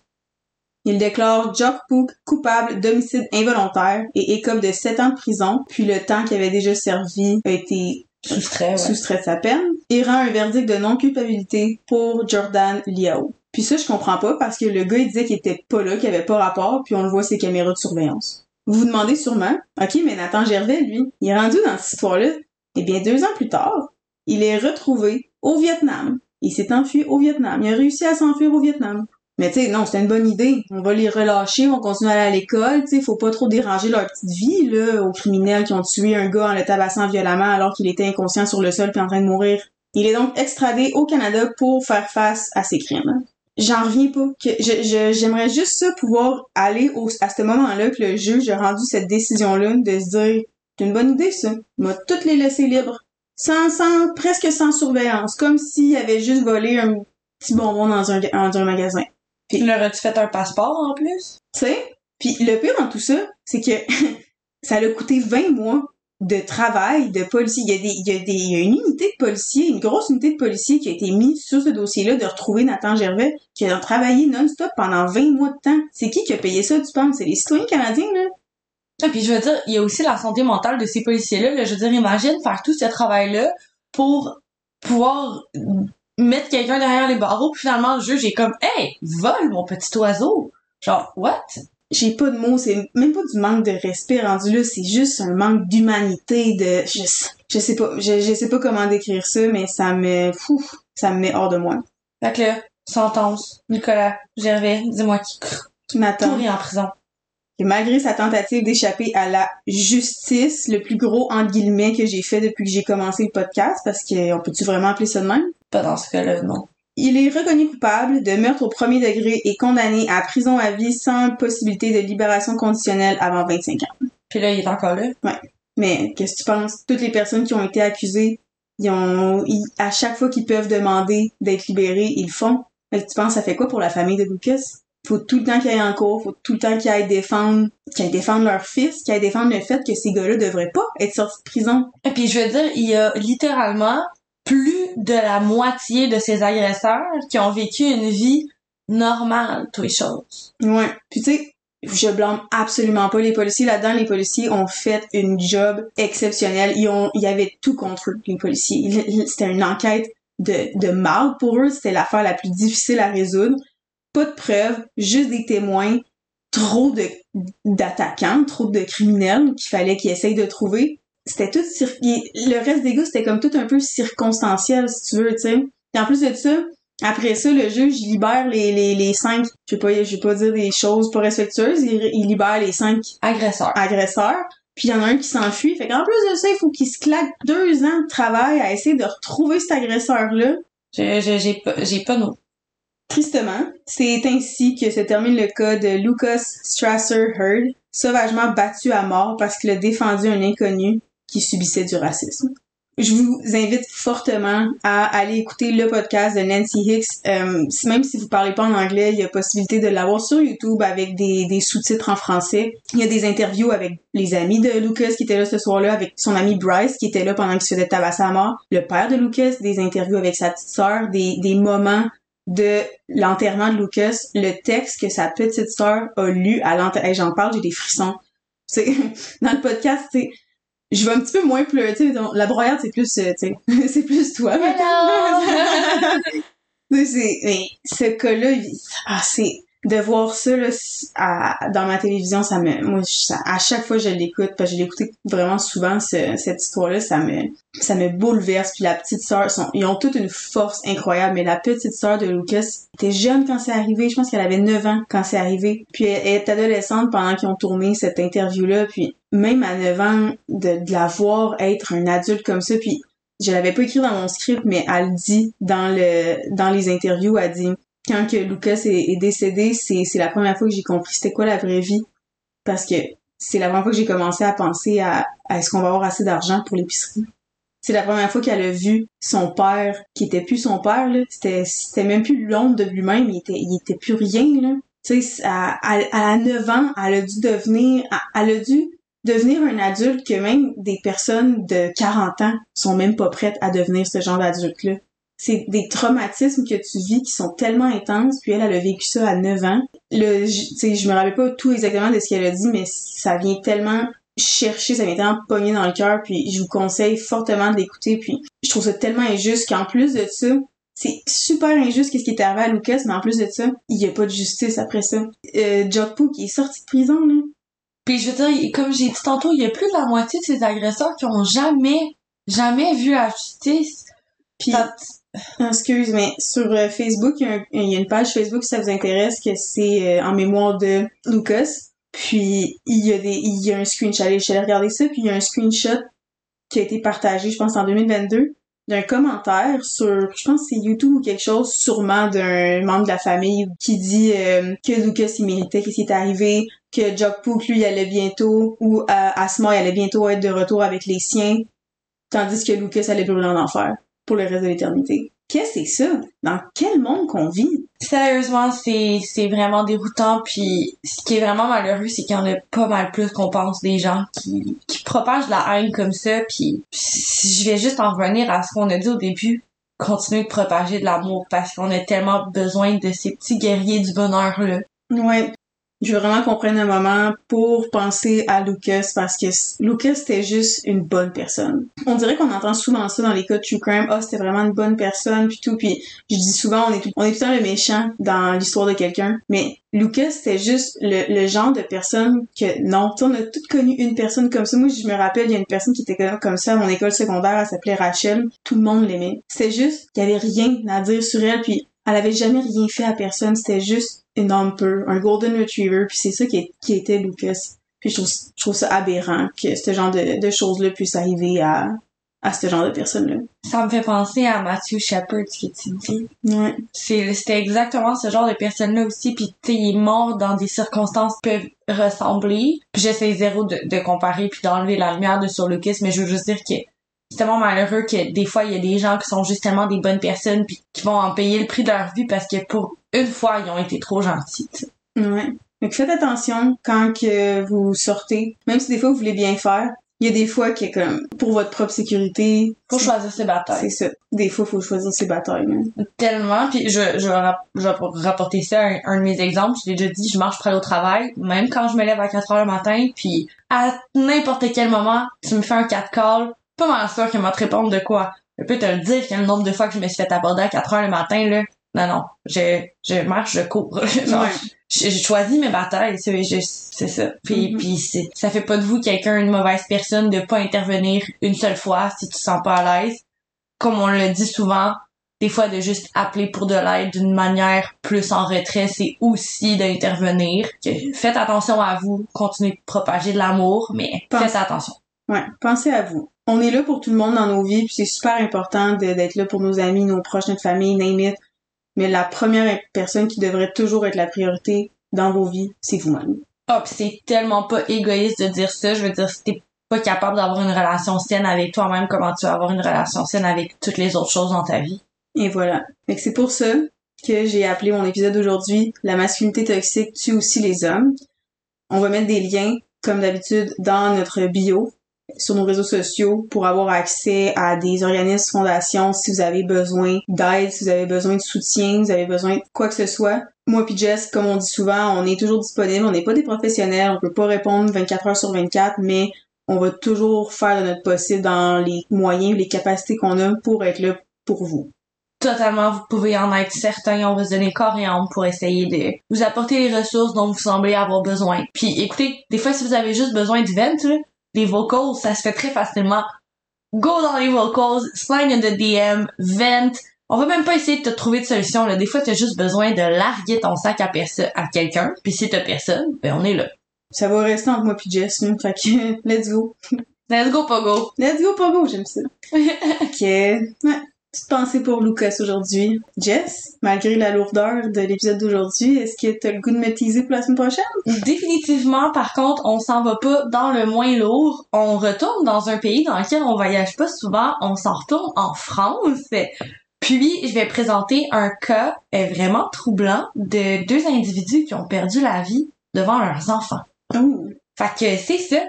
Il déclare Jock Pook coupable d'homicide involontaire et écope de 7 ans de prison, puis le temps qui avait déjà servi a été soustrait, soustrait de sa peine, et rend un verdict de non-culpabilité pour Jordan Liao. Puis ça, je comprends pas parce que le gars, il disait qu'il était pas là, qu'il avait pas rapport, puis on le voit ses caméras de surveillance. Vous vous demandez sûrement, OK, mais Nathan Gervais, lui, il est rendu dans cette histoire-là. Eh bien, deux ans plus tard, il est retrouvé au Vietnam. Il s'est enfui au Vietnam. Il a réussi à s'enfuir au Vietnam. Mais tu sais, non, c'était une bonne idée. On va les relâcher, on continue à aller à l'école, tu sais, faut pas trop déranger leur petite vie, là, aux criminels qui ont tué un gars en le tabassant violemment alors qu'il était inconscient sur le sol puis en train de mourir. Il est donc extradé au Canada pour faire face à ses crimes j'en reviens pas. Que je, j'aimerais juste ça pouvoir aller au, à ce moment-là que le juge a rendu cette décision-là de se dire c'est une bonne idée ça. Il m'a toutes les laissé libres. Sans, sans, presque sans surveillance. Comme s'il avait juste volé un petit bonbon dans un, dans un magasin. Puis, il aurait-tu fait un passeport en plus? Tu sais? Puis le pire dans tout ça, c'est que ça l'a coûté 20 mois de travail de policiers. Il y a des, il une unité de policiers, une grosse unité de policiers qui a été mise sur ce dossier-là de retrouver Nathan Gervais, qui a travaillé non-stop pendant 20 mois de temps. C'est qui qui a payé ça, tu penses? C'est les citoyens canadiens, là? Et puis je veux dire, il y a aussi la santé mentale de ces policiers-là. Je veux dire, imagine faire tout ce travail-là pour pouvoir mettre quelqu'un derrière les barreaux, puis finalement le juge est comme Hey, vole mon petit oiseau! Genre, what? J'ai pas de mots, c'est même pas du manque de respect rendu là, c'est juste un manque d'humanité, de je, je sais pas, je, je sais pas comment décrire ça, mais ça me fou, ça me met hors de moi. Fait que là, sentence, Nicolas Gervais, dis-moi qui m'attends. pourrit en prison. Et malgré sa tentative d'échapper à la justice, le plus gros entre guillemets que j'ai fait depuis que j'ai commencé le podcast, parce qu'on peut-tu vraiment appeler ça de même? Pas dans ce cas-là, non. Il est reconnu coupable de meurtre au premier degré et condamné à prison à vie sans possibilité de libération conditionnelle avant 25 ans. Puis là, il est encore là? Mais qu'est-ce que tu penses? Toutes les personnes qui ont été accusées, ils ont, ils- à chaque fois qu'ils peuvent demander d'être libérés, ils le font. Fait que tu penses, ça fait quoi pour la famille de Lucas? Faut tout le temps qu'ils aillent en cours, faut tout le temps qu'ils aillent défendre, qu'ils aillent défendre leur fils, qu'ils aillent défendre le fait que ces gars-là devraient pas être sortis de prison. Et puis je veux dire, il y a littéralement plus de la moitié de ces agresseurs qui ont vécu une vie normale, toutes les choses. Ouais. Puis tu sais, je blâme absolument pas les policiers là-dedans. Les policiers ont fait une job exceptionnelle. Il y avait tout contre eux, les policiers. C'était une enquête de, de mal pour eux. C'était l'affaire la plus difficile à résoudre. Pas de preuves, juste des témoins. Trop de, d'attaquants, trop de criminels qu'il fallait qu'ils essayent de trouver. C'était tout cir- le reste des gars, c'était comme tout un peu circonstanciel, si tu veux, tu sais. Et en plus de ça, après ça, le juge il libère les, les, les cinq, je vais pas, je vais pas dire des choses pas respectueuses, il, il libère les cinq Agresseurs. agresseurs, puis il y en a un qui s'enfuit. Fait qu'en plus de ça, il faut qu'il se claque deux ans de travail à essayer de retrouver cet agresseur-là. J'ai j'ai- j'ai pas, j'ai pas non. Tristement, c'est ainsi que se termine le cas de Lucas Strasser Heard, sauvagement battu à mort parce qu'il a défendu un inconnu qui subissait du racisme. Je vous invite fortement à aller écouter le podcast de Nancy Hicks. Euh, même si vous parlez pas en anglais, il y a possibilité de l'avoir sur YouTube avec des, sous-titres en français. Il y a des interviews avec les amis de Lucas qui étaient là ce soir-là, avec son ami Bryce qui était là pendant qu'il se faisait tabasser à mort, le père de Lucas, des interviews avec sa petite sœur, des, moments de l'enterrement de Lucas, le texte que sa petite sœur a lu à l'enterrement. J'en parle, j'ai des frissons. C'est dans le podcast, sais, je vais un petit peu moins pleurer. tu sais, La broyade, c'est plus, euh, tu sais, c'est plus toi. Tu sais, c'est, mais ce cas-là, ah, c'est de voir ça là, dans ma télévision, ça me, moi, à chaque fois je l'écoute, parce que je l'écoutais vraiment souvent ce- cette histoire-là, ça me, ça me bouleverse. Puis la petite sœur, ils ont toute une force incroyable. Mais la petite sœur de Lucas était jeune quand c'est arrivé. Je pense qu'elle avait 9 ans quand c'est arrivé. Puis elle, elle est adolescente pendant qu'ils ont tourné cette interview-là. Puis même à 9 ans, de, de la voir être un adulte comme ça, puis je l'avais pas écrit dans mon script, mais elle dit dans le dans les interviews, elle dit quand que Lucas est, décédé, c'est la première fois que j'ai compris c'était quoi la vraie vie, parce que c'est la première fois que j'ai commencé à penser à, à est-ce qu'on va avoir assez d'argent pour l'épicerie. C'est la première fois qu'elle a vu son père, qui était plus son père, là. C'était, c'était même plus l'ombre de lui-même, il était, il était plus rien, là. Tu sais, à, à, à 9 ans, elle a dû devenir, elle a dû devenir un adulte que même des personnes de 40 ans sont même pas prêtes à devenir ce genre d'adulte-là. C'est des traumatismes que tu vis qui sont tellement intenses, puis elle, elle a vécu ça à 9 ans. Le, tu sais, je me rappelle pas tout exactement de ce qu'elle a dit, mais ça vient tellement chercher, ça vient tellement pogner dans le cœur, puis je vous conseille fortement de l'écouter, puis je trouve ça tellement injuste qu'en plus de ça, c'est super injuste qu'est-ce qui est arrivé à Lucas, mais en plus de ça, il y a pas de justice après ça. Euh, Jokpo qui est sorti de prison, là, Puis je veux dire, comme j'ai dit tantôt, il y a plus de la moitié de ces agresseurs qui ont jamais, jamais vu la justice. Puis, Ça- excuse, mais sur euh, Facebook, il y, a une page Facebook si ça vous intéresse que c'est euh, en mémoire de Lucas. Puis il y a des, il y a un screenshot. Allée regarder ça, puis il y a un screenshot qui a été partagé, je pense en 2022, d'un commentaire sur, je pense c'est YouTube ou quelque chose, sûrement d'un membre de la famille qui dit euh, que Lucas il méritait qu'est-ce qui est arrivé, que Jock Pook lui allait bientôt ou euh, Asma il allait bientôt être de retour avec les siens, tandis que Lucas allait brûler en enfer pour le reste de l'éternité. Qu'est-ce que c'est ça? Dans quel monde qu'on vit? Sérieusement, c'est, c'est vraiment déroutant. Puis ce qui est vraiment malheureux, c'est qu'il y en a pas mal plus qu'on pense des gens qui, qui propagent de la haine comme ça. Puis je vais juste en revenir à ce qu'on a dit au début. Continuer de propager de l'amour parce qu'on a tellement besoin de ces petits guerriers du bonheur-là. Ouais. Je veux vraiment qu'on prenne un moment pour penser à Lucas parce que Lucas c'était juste une bonne personne. On dirait qu'on entend souvent ça dans les cas de true crime. Ah, c'était vraiment une bonne personne puis tout. Puis je dis souvent on est tout, on est tout le temps le méchant dans l'histoire de quelqu'un, mais Lucas c'était juste le, le genre de personne que non, on a toutes connu une personne comme ça. Moi, je me rappelle, il y a une personne qui était comme ça à mon école secondaire, elle s'appelait Rachel. Tout le monde l'aimait. C'était juste, il y avait rien à dire sur elle puis elle avait jamais rien fait à personne, c'était juste une peu, un golden retriever, puis c'est ça qui, qui était Lucas. Puis je trouve, je trouve ça aberrant que ce genre de, de choses-là puisse arriver à, à ce genre de personnes-là. Ça me fait penser à Matthew Shepard, ce que tu dis. Ouais. C'était exactement ce genre de personne-là aussi, puis tu il est mort dans des circonstances qui peuvent ressembler. Puis j'essaie zéro de, de comparer puis d'enlever la lumière de sur Lucas, mais je veux juste dire que c'est tellement malheureux que des fois il y a des gens qui sont juste tellement des bonnes personnes puis qui vont en payer le prix de leur vie parce que pour une fois ils ont été trop gentils. T'sais. Ouais. Donc faites attention quand que vous sortez, même si des fois vous voulez bien faire. Il y a des fois que comme pour votre propre sécurité, faut choisir ses batailles. C'est ça. Des fois faut choisir ses batailles. Hein. Tellement puis je je vais, je vais rapporter ça à un, un de mes exemples, je l'ai déjà dit, je marche près au travail, même quand je me lève à 4 heures le matin puis à n'importe quel moment, tu me fais un 4 call, pas mal sûr qu'elle va te répondre de quoi. Je peux te le dire quel nombre de fois que je me suis fait aborder à 4 heures le matin, là. Non, non. Je, je marche, je cours. Genre, Ouais. je, je choisis mes batailles, c'est c'est ça. Puis, Mhm. puis c'est, ça fait pas de vous quelqu'un une mauvaise personne de pas intervenir une seule fois si tu te sens pas à l'aise. Comme on le dit souvent, des fois de juste appeler pour de l'aide d'une manière plus en retrait, c'est aussi d'intervenir. Faites attention à vous, continuez de propager de l'amour, mais Pense- faites attention. Ouais, pensez à vous. On est là pour tout le monde dans nos vies, puis c'est super important d'être là pour nos amis, nos proches, notre famille, name it. Mais la première personne qui devrait toujours être la priorité dans vos vies, c'est vous-même. Pis c'est tellement pas égoïste de dire ça. Je veux dire, si t'es pas capable d'avoir une relation saine avec toi-même, comment tu vas avoir une relation saine avec toutes les autres choses dans ta vie? Et voilà. Fait que c'est pour ça que j'ai appelé mon épisode aujourd'hui La masculinité toxique tue aussi les hommes. On va mettre des liens, comme d'habitude, dans notre bio sur nos réseaux sociaux pour avoir accès à des organismes, fondations, si vous avez besoin d'aide, si vous avez besoin de soutien, vous avez besoin de quoi que ce soit. Moi puis Jess, comme on dit souvent, on est toujours disponible, on n'est pas des professionnels, on peut pas répondre 24 heures sur 24, mais on va toujours faire de notre possible dans les moyens, les capacités qu'on a pour être là pour vous. Totalement, vous pouvez en être certain. On va se donner corps et âme pour essayer de vous apporter les ressources dont vous semblez avoir besoin. Puis écoutez, des fois, si vous avez juste besoin de vent, les vocals, ça se fait très facilement. Go dans les vocals, slide in the DM, vent. On va même pas essayer de te trouver de solution. Là. Des fois, t'as juste besoin de larguer ton sac à, à quelqu'un. Puis si t'as personne, ben on est là. Ça va rester entre moi puis Jess, là. Fait que, let's go. Let's go, Pogo! Let's go, Pogo, j'aime ça. ok. Ouais. Petite pensée pour Lucas aujourd'hui? Jess, malgré la lourdeur de l'épisode d'aujourd'hui, est-ce que t'as le goût de me teaser pour la semaine prochaine? Définitivement, par contre, on s'en va pas dans le moins lourd. On retourne dans un pays dans lequel on voyage pas souvent. On s'en retourne en France. Puis, je vais présenter un cas euh, vraiment troublant de deux individus qui ont perdu la vie devant leurs enfants. Oh. Fait que c'est ça.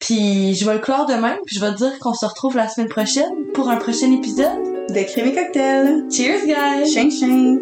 Puis, je vais le clore de même. Puis, je vais dire qu'on se retrouve la semaine prochaine pour un prochain épisode. De crème et cocktail. Cheers, guys! Ching ching.